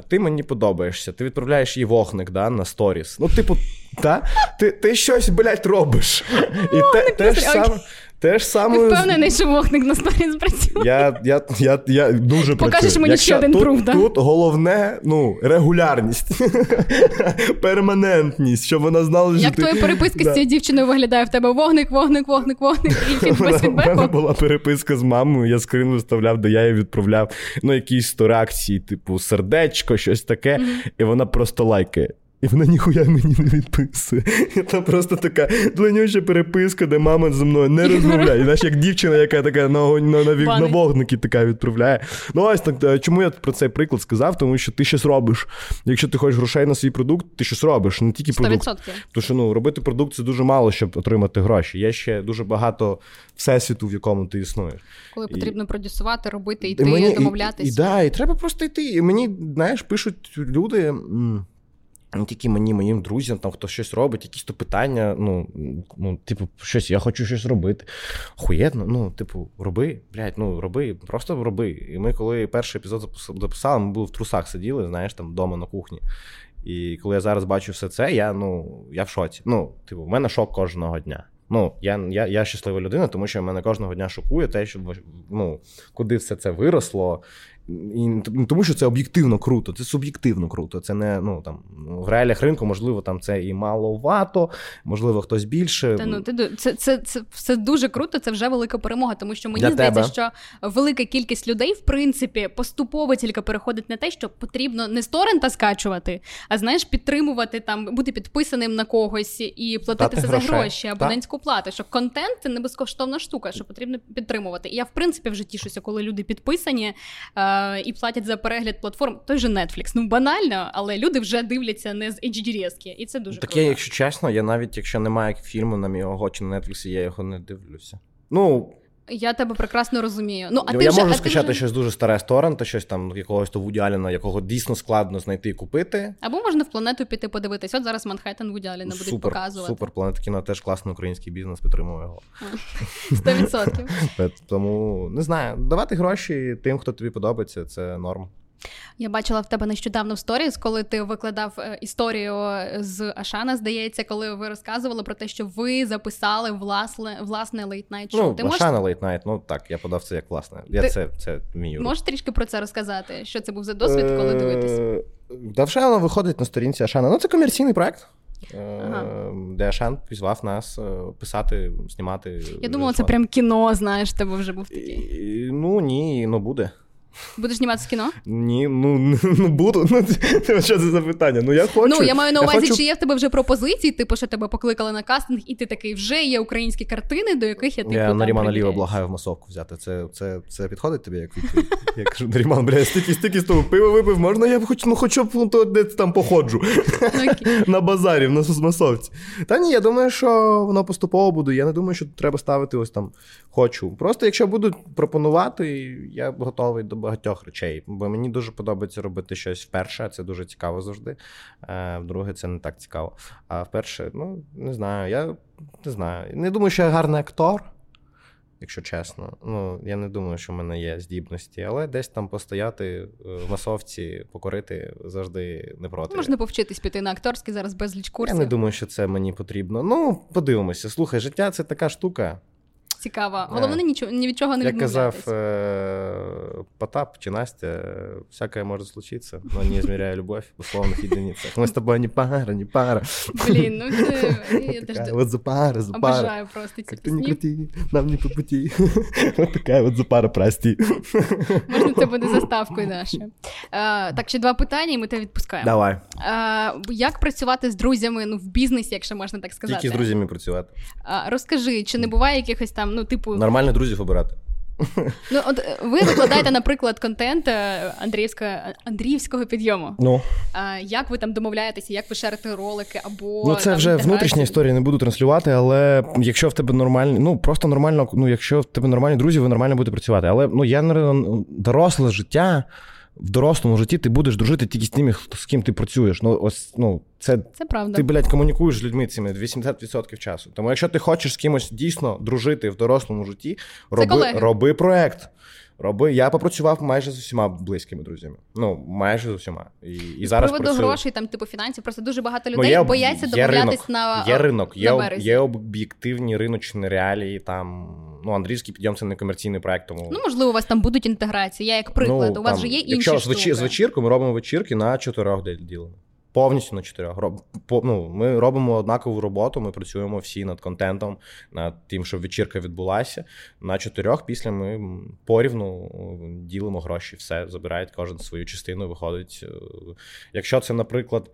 ти мені подобаєшся, ти відправляєш їй вогник да, на сторіс. Ну, типу, та, ти, ти щось, блядь, робиш. І те, те, ж саме, те ж саме. Ти впевнений, що вогник на сторі спрацює. Я, я, я, я дуже Покажеш працюю. мені Якщо ще один тут, пруф, да? Тут головне ну, регулярність, *laughs* перманентність, щоб вона знала, що Як ти... твоя переписка Да. з цією дівчиною виглядає в тебе вогник, вогник, вогник, вогник, і фід- без У мене була переписка з мамою, я скрин виставляв, де я їй відправляв ну, якісь то реакції, типу сердечко, щось таке, і вона просто лайкає. І вона ніхуя мені не відписує. *laughs* І просто така длинюча переписка, де мама зі мною не розмовляє. І знаєш, як дівчина, яка така на, на, на, на вогники така відправляє. Ну ось так. е, Чому я про цей приклад сказав? Тому що ти щось робиш. Якщо ти хочеш грошей на свій продукт, ти щось робиш, не тільки продукт. 100%. Тому що ну, робити продукт це дуже мало, щоб отримати гроші. Є ще дуже багато всесвіту, в якому ти існуєш. Коли потрібно продюсувати, робити, І йти, мені- і- домовлятись. І, і, да, і треба просто йти. І мені, знаєш, пишуть люди. Не тільки мені, моїм друзям, там хто щось робить, якісь то питання. Ну, ну, типу, щось, я хочу щось робити. Хуєдно, ну, типу, роби, блядь, ну роби, просто роби. І ми, коли перший епізод записали, ми були в трусах сиділи, знаєш, там вдома на кухні. І коли я зараз бачу все це, я, ну, я в шоці. Ну, типу, в мене шок кожного дня. Ну, я, я, я щаслива людина, тому що мене кожного дня шокує те, що ну, куди все це виросло. І не тому, що це об'єктивно круто, це суб'єктивно круто. Це не ну там в реаліях ринку, можливо, там це і маловато, можливо, хтось більше. Та ну ти це, це, це все дуже круто. Це вже велика перемога, тому що мені Для здається, тебе. що велика кількість людей, в принципі, поступово тільки переходить на те, що потрібно не з торрента скачувати, а знаєш, підтримувати там, бути підписаним на когось і платити грошей. за гроші, абонентську плату. Що контент це не безкоштовна штука, що потрібно підтримувати. І я в принципі вже тішуся, коли люди підписані е, і платять за перегляд платформ. Той же Netflix. Ну банально, але люди вже дивляться не з HD-резки. і це дуже Так круто. я, якщо чесно, я навіть якщо немає фільму на мого чи на Netflix, я його не дивлюся. Ну, Я тебе прекрасно розумію. Ну, а ти я вже, можу а ти скачати вже... щось дуже старе з торрента, щось там якогось то Аліна, якого дійсно складно знайти і купити. Або можна в планету піти подивитись. От зараз Манхеттен Вуді Аліна будуть показувати. супер. Планета кіно теж класний український бізнес, підтримує його. 100%. *laughs* Е, Тому не знаю, давати гроші тим, хто тобі подобається, це норм. Я бачила в тебе нещодавно в сторіс, коли ти викладав е, історію з Ашана, здається, коли ви розказували про те, що ви записали власне власне late night шоу. Ну, ти Ашана Late Night, ну так, я подав це як власне. Я Ти- це, це вмію. можеш трішки про це розказати? Що це був за досвід, коли дивитись? Е, вже воно виходить на сторінці Ашана. Ну, це комерційний проект. е, Ага. Де Ашан призвав нас е, писати, знімати. Я думала, це прям кіно, знаєш, тебе вже був такий. Ну ні, ну буде. Будеш зніматися в кіно? Ні, ну, *laughs* ну буду. Ну, це- що це за питання? Ну я хочу. ну, я маю на увазі, хочу... чи є в тебе вже пропозиції, типу, що тебе покликали на кастинг, і ти такий вже є українські картини, до яких я типу. Я Нарімана Ліва благаю в масовку взяти. Це, це, це підходить тобі як відповідь? *laughs* Я кажу, Наріман, бля, стільки, стільки з того пива випив, можна я б хоч, ну, хоча б ну, то десь там походжу. Ну, *laughs* на базарі, в нас у масовці. Та ні, я думаю, що воно поступово буде. Я не думаю, що треба ставити ось там хочу. Просто якщо будуть пропонувати, я готовий до багатьох речей. Бо мені дуже подобається робити щось вперше, це дуже цікаво завжди. Е, Вдруге, це не так цікаво. А вперше, ну, не знаю, я не знаю. Не думаю, що я гарний актор. Якщо чесно, ну я не думаю, що в мене є здібності, але десь там постояти е, в масовці, покорити завжди не проти. Можна повчитись піти на акторський зараз безліч курсів. Я не думаю, що це мені потрібно. Ну, подивимося. Слухай, життя це така штука Цікаво. Головне нічого ні від чого не Як казав відмовлятись. е- Потап чи Настя, всякое может случиться, но не измеряя любовь в условных единицах. Мы с тобой не пара, не пара. Блін, ну це я теж Такая вот за пара, за пара. обожаю просто ці Как ты не пісні. крути, нам не по пути. Вот такая вот за пара, прости. Можна це буде заставкою наше. Е, так, ще два питання, і ми тебе відпускаємо. Давай. Е, як працювати з друзями ну, в бізнесі, якщо можна так сказати? Тільки з друзями працювати. Е, розкажи, чи не буває якихось там, ну, типу, Нормально друзів обирати. ну от е, ви викладаєте, наприклад, контент е, Андріївського, Андріївського підйому. Ну, Е, як ви там домовляєтеся, як ви шерите ролики або ну це там, вже інтеграції? внутрішня історія, не буду транслювати, але якщо в тебе нормальні, ну просто нормально, ну якщо в тебе нормальні друзі, ви нормально будете працювати. Але ну я не доросле життя. В дорослому житті ти будеш дружити тільки з тими, хто- з ким ти працюєш. Ну, ось, ну, це Це правда. ти, блядь, комунікуєш з людьми цими 80% часу. Тому якщо ти хочеш з кимось дійсно дружити в дорослому житті, роби, роби проект. Роби. Я попрацював майже з усіма близькими друзями. Ну, майже з усіма. І, і З зараз приводу працюю. грошей, там, типу, фінансів, просто дуже багато Ну, людей є- бояться є домовлятись ринок, на Є ринок, є, на є об'єктивні риночні реалії. Там, ну, Андрійський підйом це не комерційний проект, тому Ну, можливо, у вас там будуть інтеграції. Я як приклад, Ну, у вас там, же є інші Якщо з, штуки. з вечіркою, ми робимо вечірки на чотирьох ділимо. Повністю на чотирьох. Ну, ми робимо однакову роботу, ми працюємо всі над контентом, над тим, щоб вечірка відбулася. На чотирьох після ми порівну ділимо гроші, все, забирають кожен свою частину, виходить. Е, Якщо це, наприклад,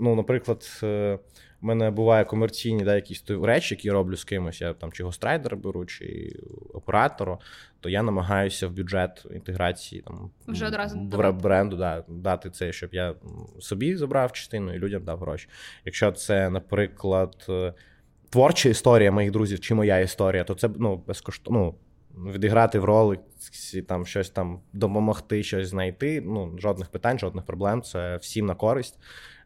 ну, наприклад, е, в мене буває комерційні да, якісь речі, які я роблю з кимось. Я там чи гострайдера беру, чи оператора, то я намагаюся в бюджет інтеграції там Вже одразу бре- бренду да, дати це, щоб я собі забрав частину і людям дав гроші. Якщо це, наприклад, е, творча історія моїх друзів чи моя історія, то це ну, безкоштовно. Ну, відіграти в ролиці, там щось там допомогти, щось знайти. Ну, жодних питань, жодних проблем. Це всім на користь.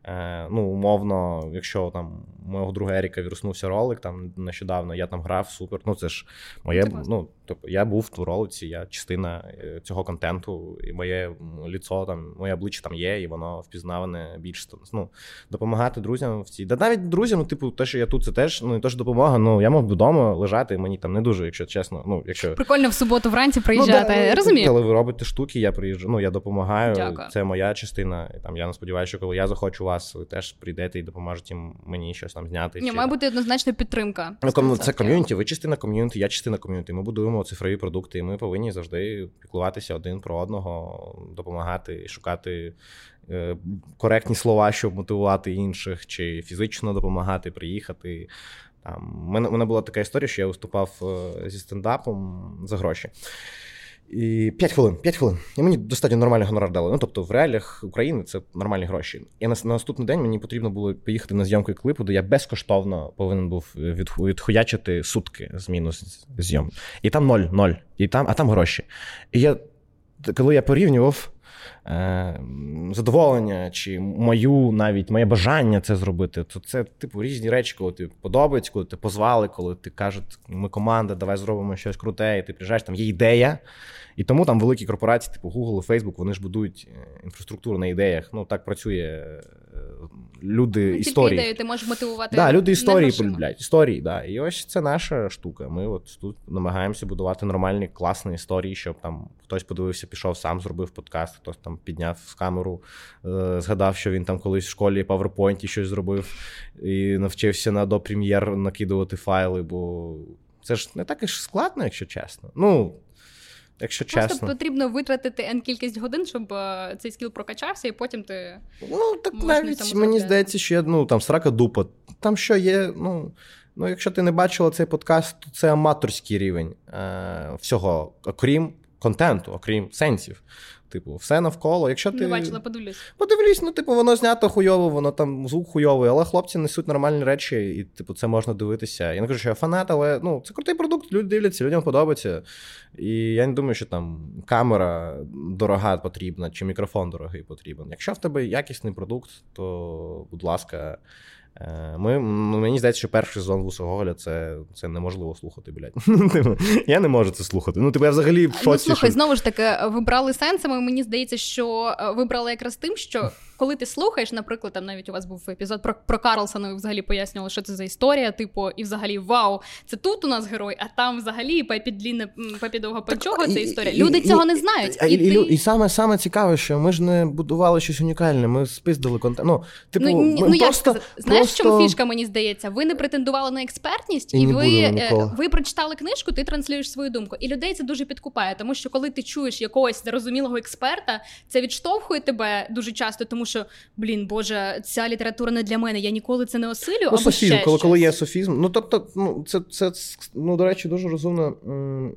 Е, ну, умовно, якщо там у мого друга Еріка віруснувся ролик, там нещодавно я там грав, супер. Ну, це ж моє. Це ну, тобто, я був в ролиці, я частина е, цього контенту, і моє ліцо, там, моє обличчя там є, і воно впізнаване більш ну, допомагати друзям в цій. Да навіть друзям, ну, типу, те, що я тут, це теж ну, не те, що допомога. Ну, я мав би вдома лежати, мені там не дуже, якщо чесно. Ну, якщо Прикольно в суботу вранці приїжджати. Ну, да, Розумію. Коли ви робите штуки, я приїжджаю. Ну, я допомагаю. Дякую. Це моя частина. Там я не сподіваюся, що коли я захочу вас, ви теж прийдете і допоможете мені щось там зняти. Ні, чи має бути однозначно підтримка. Ну, кому- це ком'юніті, ви частина ком'юніті, я частина ком'юніті. Ми будуємо цифрові продукти, і ми повинні завжди піклуватися один про одного, допомагати, шукати е, коректні слова, щоб мотивувати інших, чи фізично допомагати, приїхати. Там, у мене, мене була така історія, що я виступав е, зі стендапом за гроші. І 5 хвилин, 5 хвилин. І мені достатньо нормальний гонорар дали. Ну, тобто, в реаліях України це нормальні гроші. І на, на наступний день мені потрібно було поїхати на зйомки клипу, де я безкоштовно повинен був від, відхуячити сутки з мінус зйом. І там ноль, ноль. І там, а там гроші. І я, коли я порівнював е, задоволення чи мою навіть моє бажання це зробити, то це типу різні речі, коли ти подобається, коли ти позвали, коли ти кажуть, ми команда, давай зробимо щось круте, і ти приїжджаєш, там є ідея. І тому там великі корпорації, типу Google і Facebook, вони ж будують е, інфраструктуру на ідеях. Ну так працює е, люди Ну, історії. ідею ти можеш мотивувати. Да, люди історії полюбляють. Історії, да. І ось це наша штука. Ми от тут намагаємося будувати нормальні, класні історії, щоб там хтось подивився, пішов, сам зробив подкаст, хтось там підняв камеру, е, згадав, що він там колись в школі PowerPoint щось зробив і навчився на до прем'єр накидувати файли, бо це ж не так і ж складно, якщо чесно. Ну, якщо Просто чесно. потрібно витратити N кількість годин, щоб е, цей скіл прокачався, і потім ти. Ну, так навіть мені здається, що я ну, там срака дупа. Там що є, ну. Ну, якщо ти не бачила цей подкаст, то це аматорський рівень е, всього, окрім контенту, окрім сенсів. Типу, все навколо. Якщо ти Не бачила, подивлюсь. подивлюсь, ну, типу, воно знято хуйово, воно там звук хуйовий, але хлопці несуть нормальні речі, і, типу, це можна дивитися. Я не кажу, що я фанат, але ну, це крутий продукт, люди дивляться, людям подобається. І я не думаю, що там камера дорога потрібна, чи мікрофон дорогий потрібен. Якщо в тебе якісний продукт, то, будь ласка. Е, Ми, ну, мені здається, що перший сезон Вусоголя це, це неможливо слухати, блядь. Ну, *laughs* типу, Я не можу це слухати. Ну, типу, я взагалі в шоці. ну слухай, що... знову ж таки, вибрали сенсами. Мені здається, що вибрали якраз тим, що коли ти слухаєш, наприклад, там навіть у вас був епізод про, про Карлсона, ви взагалі пояснювали, що це за історія, типу, і взагалі вау, це тут у нас герой, а там взагалі Пепі Длінне, м, Пепі це історія. Люди і- цього і- не знають. І, і, і, ти... і саме, саме цікаве, що ми ж не будували щось унікальне, ми спиздили контент. Ну, типу, Ну, ми ну як просто, сказати, знаєш, в чому фішка, мені здається? Ви не претендували на експертність, І і, ви, е, ви прочитали книжку, ти транслюєш свою думку. І людей це дуже підкупає, тому що коли ти чуєш якогось зрозумілого експерта, це відштовхує тебе дуже часто, тому що блін, боже, ця література не для мене. Я ніколи це не осилю. Ну, або софізм, ще коли, коли є софізм. Ну, тобто, ну, це, це, ну, до речі, дуже розумна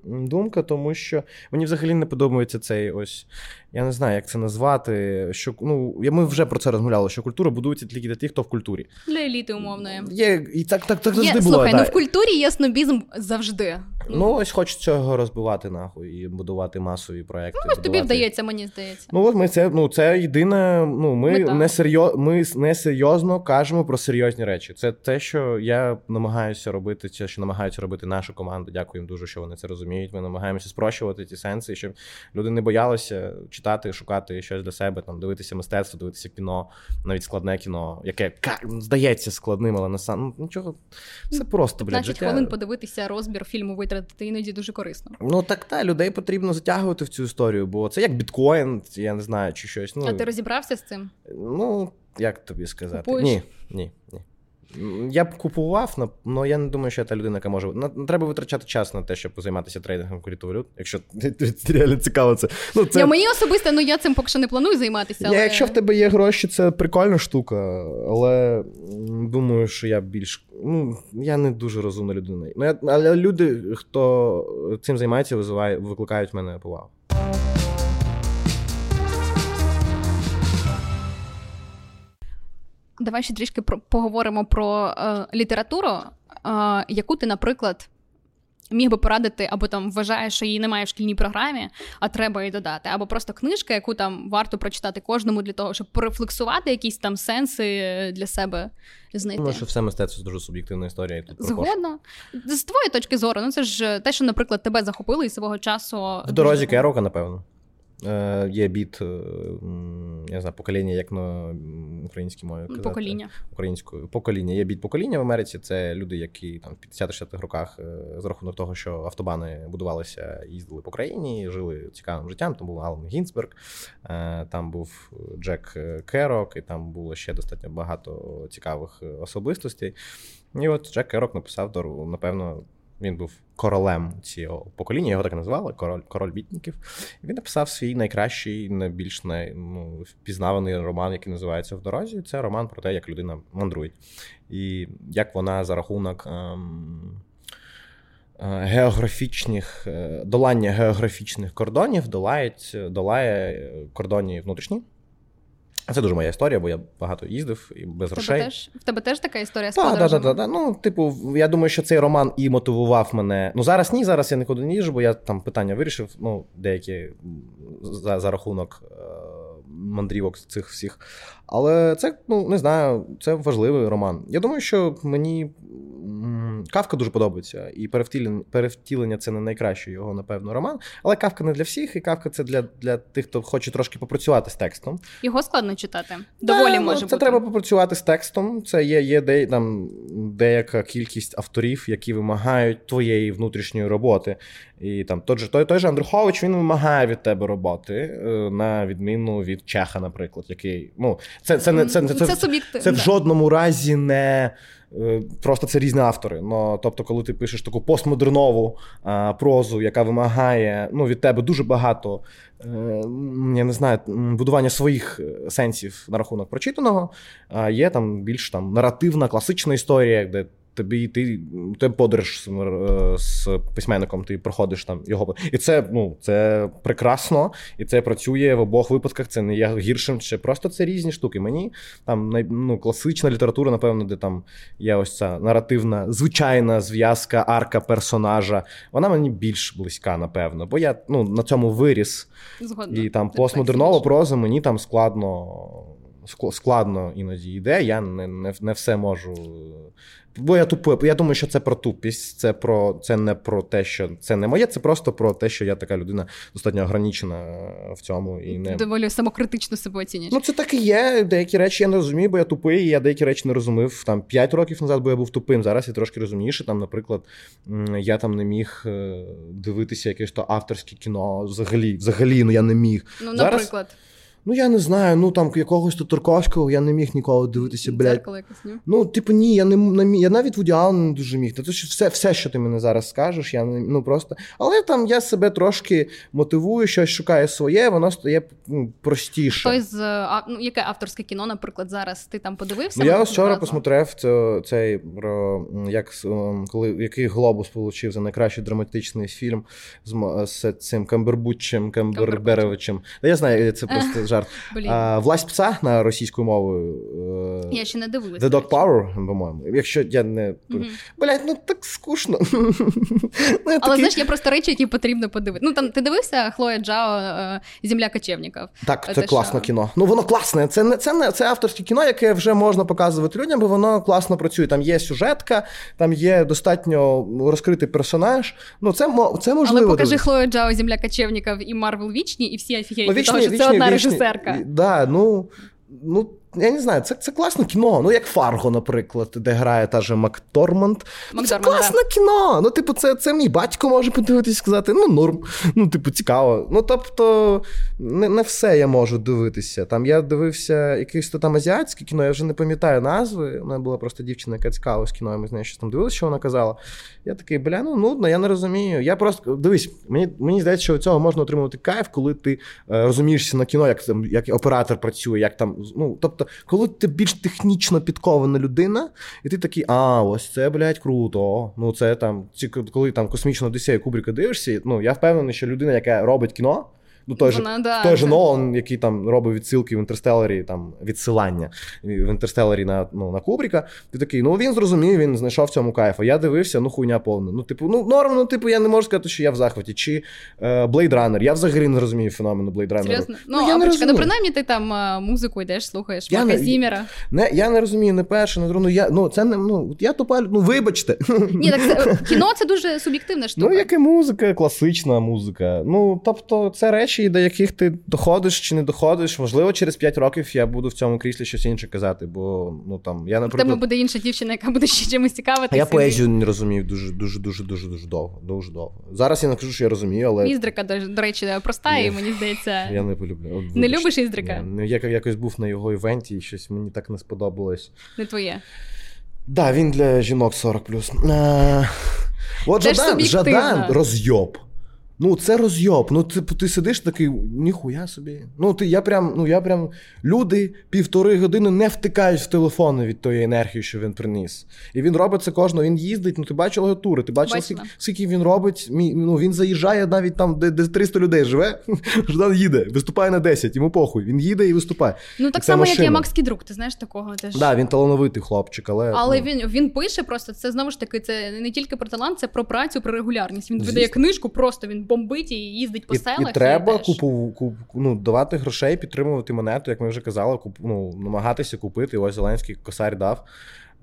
думка, тому що мені взагалі не подобається цей ось. Я не знаю, як це назвати. Що, ну, я- ми вже про це розмовляли, що культура будується тільки для тих, хто в культурі. для еліти умовної. Є, і так, так, так Є, було. слухай, да. ну в культурі є снобізм завжди. Ну, ось хочеться цього розбивати нахуй і будувати масові проекти. Ну, ось тобі вдається, мені здається. Ну, от ми це, ну, це єдине. Ну, ми не серйоз, ми не серйозно кажемо про серйозні речі. Це те, що я намагаюся робити, це що намагаються робити наша команда. Дякую їм дуже, що вони це розуміють. Ми намагаємося спрощувати ті сенси, щоб люди не боялися читати, шукати щось для себе, там дивитися мистецтво, дивитися кіно, навіть складне кіно, яке здається складним, але на сам ну, нічого. Все просто, блядь, 15 життя. хвилин подивитися розбір фільму витратити іноді дуже корисно. Ну так та людей потрібно затягувати в цю історію, бо це як біткоін, я не знаю, чи щось. Ну, А ти розібрався з цим? Ну, як тобі сказати? Купуєш? Ні, ні, ні. Я б купував, але я не думаю, що я та людина, яка може. Треба витрачати час на те, щоб займатися трейдингом криптовалют, якщо *laughs* реально цікаво це. Ну, це... Я мені особисто, ну я цим поки що не планую займатися. Я, Але... якщо в тебе є гроші, це прикольна штука, але думаю, що я більш. Ну, я не дуже розумна людина. Ну, я, але люди, хто цим займається, визиває, викликають в мене повагу. Давай ще трішки про, поговоримо про е, літературу, е, яку ти, наприклад, міг би порадити, або там вважаєш, що її немає в шкільній програмі, а треба її додати, або просто книжка, яку там варто прочитати кожному для того, щоб порефлексувати якісь там сенси е, для себе знайти. Тому що все мистецтво дуже суб'єктивна історія. І тут кожен. З твоєї точки зору, ну це ж те, що, наприклад, тебе захопило і свого часу. В дорозі Керока, напевно. Е, є біт, е, я знаю, покоління, як на українській мові. казати. покоління. Українською покоління. Є біт покоління в Америці. Це люди, які там в 50-60-х роках е, за рахунок того, що автобани будувалися, їздили по країні, жили цікавим життям. Там був Алан Гінзберг, е, там був Джек Керок, і там було ще достатньо багато цікавих особистостей. І от Джек Керок написав, напевно, він був королем цього покоління, його так і назвали, король, король бітників. Він написав свій найкращий, найбільш най, ну, впізнаваний роман, який називається В дорозі. Це роман про те, як людина мандрує. І як вона за рахунок. Ем, е, Географічних е, долання географічних кордонів долає, долає кордони внутрішні. Це дуже моя історія, бо я багато їздив і без тебе, грошей. теж, в тебе теж така історія з Так, так, так. Ну, типу, я думаю, що цей роман і мотивував мене. Ну, зараз ні, зараз я нікуди не їжджу, бо я там питання вирішив, ну, деякі за, за рахунок е, мандрівок цих всіх. Але це, ну, не знаю, це важливий роман. Я думаю, що мені Кавка дуже подобається, і перевтілення, перевтілення це не найкращий його, напевно, роман. Але Кавка не для всіх, і Кавка це для, для тих, хто хоче трошки попрацювати з текстом. Його складно читати. Доволі може ну, бути. Це треба попрацювати з текстом. Це є, є де, там, деяка кількість авторів, які вимагають твоєї внутрішньої роботи. І там той же, той, той же Андрухович він вимагає від тебе роботи, е, на відміну від Чеха, наприклад, який. Ну, це, це, не, це, це, це, це, це в жодному разі не. Е, Просто це різні автори. Ну, тобто, коли ти пишеш таку постмодернову а, прозу, яка вимагає ну, від тебе дуже багато, е, я не знаю, будування своїх е, сенсів на рахунок прочитаного, а є там більш там наративна, класична історія, де тобі ти, ти подорож з, е, з письменником, ти проходиш там його. І це, ну, це прекрасно, і це працює в обох випадках. Це не є гіршим, чи просто це різні штуки. Мені там ну, класична література, напевно, де там є ось ця наративна, звичайна зв'язка, арка персонажа. Вона мені більш близька, напевно. Бо я ну, на цьому виріс. Згодна. І там постмодернова проза мені там складно складно іноді йде. Я не, не, не все можу. Бо я тупий. Я думаю, що це про тупість, це про це не про те, що це не моє, це просто про те, що я така людина достатньо ограничена в цьому і не Доволі самокритично себе оцінюєш. Ну, це так і є. Деякі речі я не розумію, бо я тупий, і я деякі речі не розумів там 5 років назад, бо я був тупим. Зараз я трошки розумніше. Там, наприклад, я там не міг е, дивитися якесь то авторське кіно. Взагалі, взагалі, ну я не міг. ну, зараз- наприклад, Ну я не знаю. Ну там якогось то Турковського я не міг ніколи дивитися, блядь. Ну, типу, ні, я не, Я навіть Вуді Аллена не дуже міг. Та ж все, все, що ти мене зараз скажеш, я не ну просто. Але там я себе трошки мотивую, щось шукаю своє, воно стає ну, простіше. Хтось з а, ну, яке авторське кіно, наприклад, зараз ти там подивився? Ну, я вчора посмотрев це, цей про як коли який глобус получив за найкращий драматичний фільм з, з цим Камбербуччем, Камберберовичем. Та я знаю, це *laughs* просто жарт. А, Власть пса на російською мовою. е, я ще не дивилася. The Dog Power, по-моєму. Якщо я не. Блять, ну так скучно. *laughs* ну, Але такий- знаєш, є просто речі, які потрібно подивитися. Ну там ти дивився Хлоя Джао е, Земля кочевників. Так, Це це класне кіно. Ну воно класне. Це не це не це авторське кіно, яке вже можна показувати людям, бо воно класно працює. Там є сюжетка, там є достатньо розкритий персонаж. Ну це це можливо. Але покажи дивитися. Хлою Джао Земля кочевників і Марвел Вічні, і всі офігіють Ну, від того, що це одна режисерка. Да, ну, ну, я не знаю, це, це класне кіно. Ну, як Фарго, наприклад, де грає та же Макторманд. Ну, це Макдорманд, класне кіно. Ну, типу, це, це мій батько може подивитись і сказати, ну, норм. Ну, типу, цікаво. Ну, тобто, не, не все я можу дивитися. Там я дивився якесь то там азіатське кіно, я вже не пам'ятаю назви. У мене була просто дівчина, яка цікавилась кіно, і ми з нею щось там дивилися, що вона казала. Я такий, бля, ну нудно, я не розумію. Я просто дивись, мені, мені здається, що від цього можна отримувати кайф, коли ти е, розумієшся на кіно, як там як оператор працює, як там. Ну, тобто, коли ти більш технічно підкована людина, і ти такий, а, ось це, блядь, круто. Ну, це там, ці, коли там космічну Одіссею Кубрика дивишся, ну я впевнений, що людина, яка робить кіно. Ну, той же, да, той же Нолан, який там робить відсилки в інтерстелері, там відсилання в інтерстелері на, ну, на Кубріка. Ти такий, ну він зрозумів, він знайшов в цьому кайф. А я дивився, ну хуйня повна. Ну, типу, ну норм, ну типу, я не можу сказати, що я в захваті. Чи е, Blade Runner. Я взагалі не розумію феномену Blade Runner. Серйозно? Ну, я а не почекай, ну принаймні ти там е, музику йдеш, слухаєш, Я Марка не- Зімера. Не, я не розумію не перше, не друге. Ну, я, ну, це не, ну, я тупа, ну вибачте. Ні, так це, кіно це дуже суб'єктивна штука. Ну, як і музика, класична музика. Ну, тобто, це речі, до яких ти доходиш чи не доходиш. Можливо, через 5 років я буду в цьому кріслі щось інше казати, бо ну там я В тебе буде інша дівчина, яка буде ще чимось цікавитися. Я поезію не розумів дуже, дуже, дуже, дуже, дуже довго. Дуже довго. Зараз я не кажу, що я розумію, але Іздрика, до, речі, проста, і мені здається. я не полюблю. Не любиш Іздрика? Ну, я якось був на його івенті, і щось мені так не сподобалось. Не твоє. Да, він для жінок 40 Е, От Жадан. Жадан розйоб. Ну, це розйоб. Ну, ти, ти сидиш такий, ніхуя собі. Ну, ти, я прям, ну, я прям. Люди півтори години не втикають в телефони від тої енергії, що він приніс. І він робить це кожного. Він їздить, ну ти бачила його тури, ти бачила, скільки, скільки він робить. Ну, він заїжджає навіть там, де, де 300 людей живе. *laughs* Жадан їде, виступає на 10, йому похуй. Він їде і виступає. Ну так само, як машина. і Макс Кідрук, ти знаєш такого теж. Да, він талановитий хлопчик, але. Але ну, він він пише просто це знову ж таки. Це не тільки про талант, це про працю, про регулярність. Він видає книжку, просто він бомбить і їздить по І, селах. і треба купу, куп, ну, давати грошей, підтримувати монету, як ми вже казали, куп, ну, намагатися купити. Ось Зеленський косарь дав.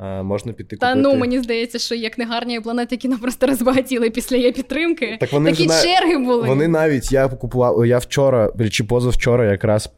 Е, можна піти Та ну мені здається, що як негарні планети кіно просто розбагатіли після її підтримки. Так вони Такі вже на- черги були. Вони навіть я купував. Я вчора чи позавчора якраз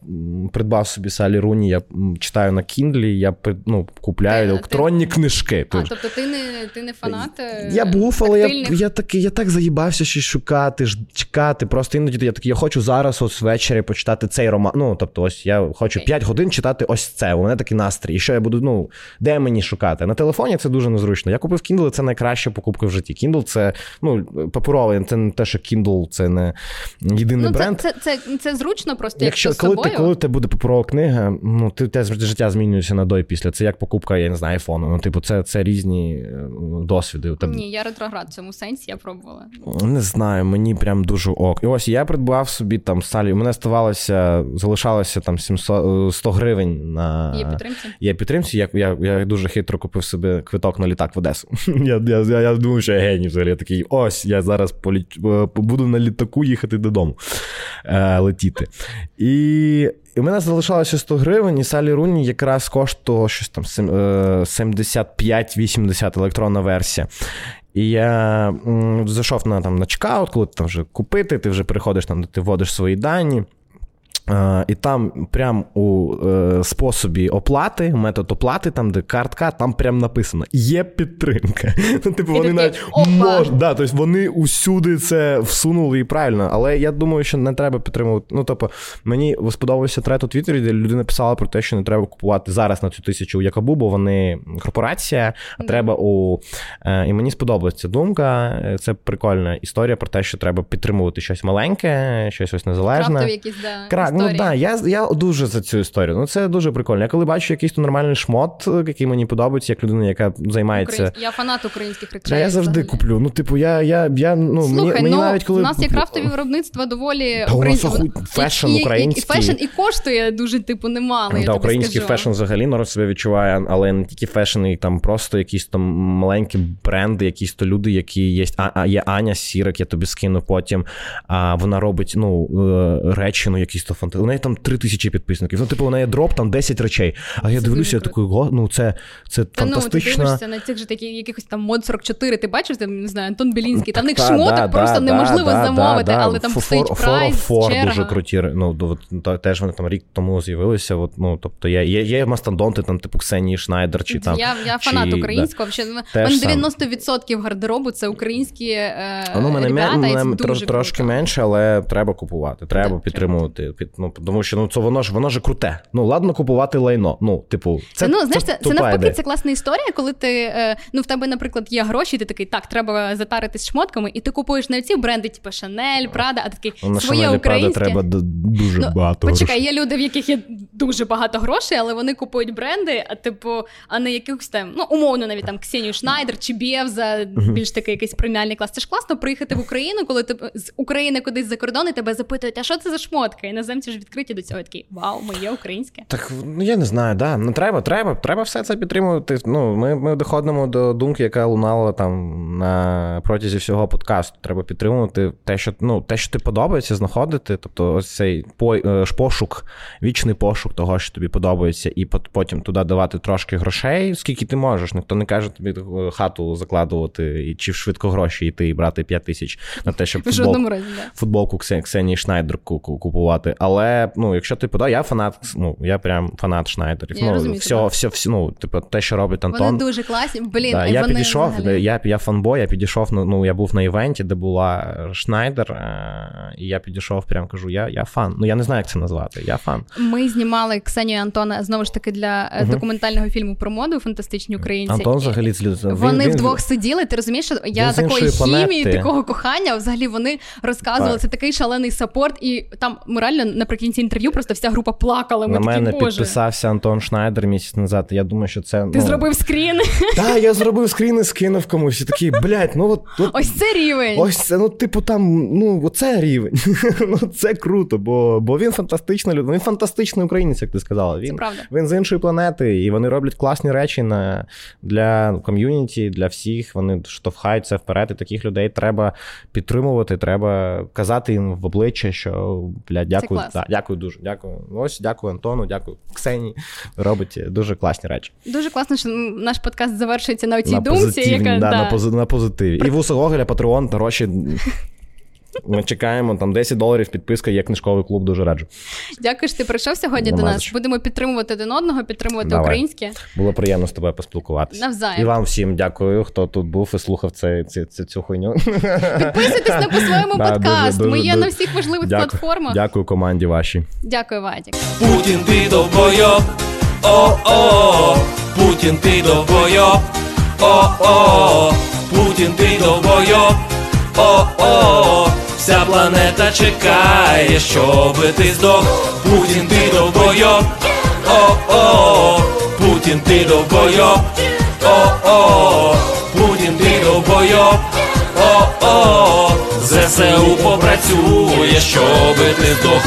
придбав собі Салі Руні. Я читаю на Кіндлі, я ну, купляю Ти- електронні книжки. А, тобто ти не ти не фанат? е, Я був, але я, тактильних? я такий, я так заїбався щось шукати, ж- чекати. Просто іноді я такий, я хочу зараз ось ввечері почитати цей роман. Ну, тобто, ось я хочу. 5 годин читати ось це. У мене такий настрій. І що я буду, ну, де мені шукати? На телефоні це дуже незручно. Я купив Kindle, це найкраща покупка в житті. Kindle це ну, паперовий, це не те, що Kindle це не єдиний Ну, бренд. це, це, це зручно просто Якщо як коли собою. ти, коли тебе буде паперова книга, ну ти те життя змінюється на до і після. Це як покупка, я не знаю, айфону. Ну, типу, це, це різні е, досвіди. У тебе Ні, я ретроград в цьому сенсі, я пробувала. Не знаю, мені прям дуже ок. І ось я придбав собі там салі. У мене ставалося, залишалося там 700, е, 100 гривень на Є підтримці. Є підтримці. Я, я, я дуже хитро купив собі квиток на літак в Одесу. *laughs* Я, я, я, я думаю, що я геній взагалі. Я такий, ось я зараз політ, е, буду на літаку їхати додому. е, летіти. І, і в мене залишалося 100 гривень, і Салі Руні якраз коштувало щось там е, 75-80 електронна версія. І я зайшов на, там, на чекаут, коли ти там вже купити, ти вже приходиш там, де ти вводиш свої дані. Е, І там прям у е, способі оплати, метод оплати, там, де картка, там прям написано: є підтримка. *laughs* Ну, типу, вони навіть «Опа!» мож, да, тобто вони усюди це всунули і правильно. Але я думаю, що не треба підтримувати. Ну, тобто, мені сподобався трет у Твіттері, де людина писала про те, що не треба купувати зараз на цю тисячу у Якобу, бо вони корпорація, а треба у. Е, І мені сподобалася ця думка. Це прикольна історія про те, що треба підтримувати щось маленьке, щось ось незалежне. Крафтові якісь да, Ну да, я, я дуже за цю історію. Ну це дуже прикольно. Я коли бачу якийсь то нормальний шмот, який мені подобається, як людина, яка займається. Українські- Я фанат українських речей. Я завжди взагалі. куплю. Ну, типу, я, я, я ну, Слухай, мені, мені ну, навіть коли у нас є крафтові виробництва доволі Та у нас оху- фешн І- і- і- український. І, фешн і коштує дуже, типу, немало. Да, український скажу. фешн взагалі народ себе відчуває, але не тільки фешн, і там просто якісь там маленькі бренди, якісь то люди, які є. А, а є Аня Сірик, я тобі скину потім. А вона робить ну, е, речі, ну якісь то фанти. У неї там три тисячі підписників. Ну, типу, у неї дроп там 10 речей. А я Це дивлюся, я такий, го, ну це, це Та ну, ти дивишся на цих же такі, якихось там мод 44, ти бачив, там, не знаю, Антон Білінський, там в них Та, шмоток да, просто да, неможливо да, замовити, да, але там стоїть фор- прайс, фор черга. дуже круті. Ну, от, теж вони там рік тому з'явилися. От, ну, тобто є, є, є мастодонти, там, типу Ксенії Шнайдер, чи там. я, я фанат чи, українського. Взагалі, мене 90% гардеробу це українські е, Ну, мене, ребята, мене, і це мене дуже трош, трошки менше, але треба купувати, треба Так, підтримувати. Під, ну, тому що ну, це воно ж воно ж круте. Ну, ладно купувати лайно. Ну, типу, це, ну, знаєш, це, це, навпаки, це класна історія, коли ти е, ну в тебе, наприклад, є гроші, ти такий, так, треба затаритись шмотками, і ти купуєш не ці бренди, типу Chanel, Prada, а ти такий Ну, На своє українське. треба дуже Ну, багато Почекай, грошей. є люди, в яких є дуже багато грошей, але вони купують бренди, а типу, а не якихось там, ну умовно, навіть там Ксенію Шнайдер чи Бєвза, більш такий якийсь преміальний клас. Це ж класно приїхати в Україну, коли ти з України кудись за кордон і тебе запитують, а що це за шмотка? Іноземці ж відкриті до цього такі вау, моє українське. Так ну я не знаю, да. Ну треба, треба, треба все це підтримувати. Ну, ми, ми доходимо до думки, яка лунала там на протязі всього подкасту. Треба підтримувати те, що ну, те, що ти подобається, знаходити. Тобто, ось цей е, пошук, вічний пошук того, що тобі подобається, і пот- потім туди давати трошки грошей, скільки ти можеш. Ніхто не каже тобі е, хату закладувати і чи в швидко гроші йти і брати 5 тисяч на те, щоб футбол, разі, да. футболку Ксенії Шнайдер ку- ку- купувати. Але ну, якщо ти подав, я фанат, ну я прям фанат Шнайдерів. Я ну, розумію всього, тебе. все, все, ну, типу, те, що робить Антон. Вони дуже класні. Блін, Да, я вони підійшов, взагалі- я, я fanboy, я підійшов, ну, ну, я був на івенті, де була Шнайдер, е, і я підійшов, прям кажу, я, я фан. Ну я не знаю, як це назвати. Я фан. Ми знімали Ксенію і Антона знову ж таки для е, документального фільму про моду фантастичні українці. Антон взагалі з люд- він- Вони він- вдвох сиділи. Ти розумієш, що я Він такої хімії, планети. такого кохання. Взагалі вони розказували Так. це такий шалений сапорт, і там ми реально наприкінці інтерв'ю просто вся група плакала. Ми На такі, мене боже. підписався Антон Шнайдер місяць назад. Я думаю, що це. Ти ну, зробив скрін. *laughs* Так, я зробив скрін і скинув комусь. І такий, блядь, ну от, от Ось це рівень. Ось це, ну, типу, там, ну, оце рівень. *laughs* ну, це круто, бо, бо він фантастична людина. Він фантастичний українець, як ти сказала. Він, він з іншої планети, і вони роблять класні речі на, для ком'юніті, для всіх. Вони штовхаються вперед, і таких людей треба підтримувати, треба казати їм в обличчя, що блядь, дякую. Клас. Да, дякую дуже. Дякую. Ось, дякую Антону, дякую Ксені. Робить дуже класні речі. Дуже класно, що наш подкаст завершується на цій думці, яка да, да. На, пози, на позитиві. І вуса Гоголя, Патреон, гроші. Ми чекаємо там 10 доларів підписка, є книжковий клуб, дуже раджу. Дякую, що ти прийшов сьогодні Нема до нас. що. Будемо підтримувати один одного, підтримувати Давай. українське. Було приємно з тобою поспілкуватися. Навзаєм. І вам всім дякую, хто тут був і слухав це, це, це, цю хуйню. Підписуйтесь на по своєму *laughs* Да, подкаст. дуже, Ми є дуже. на всіх важливих Дякую. платформах. Дякую команді вашій. Дякую, Вадік. Путін ти довбойоб, о-о, Путін ти довбойоб, о-о, Путін ти довбойоб, о-о, вся планета чекає, щоби ти здох. Путін ти довбойоб, о-о, Путін ти довбойоб, о-о, Путін ти довбойоб, о-о, ЗСУ попрацює, щоби ти здох.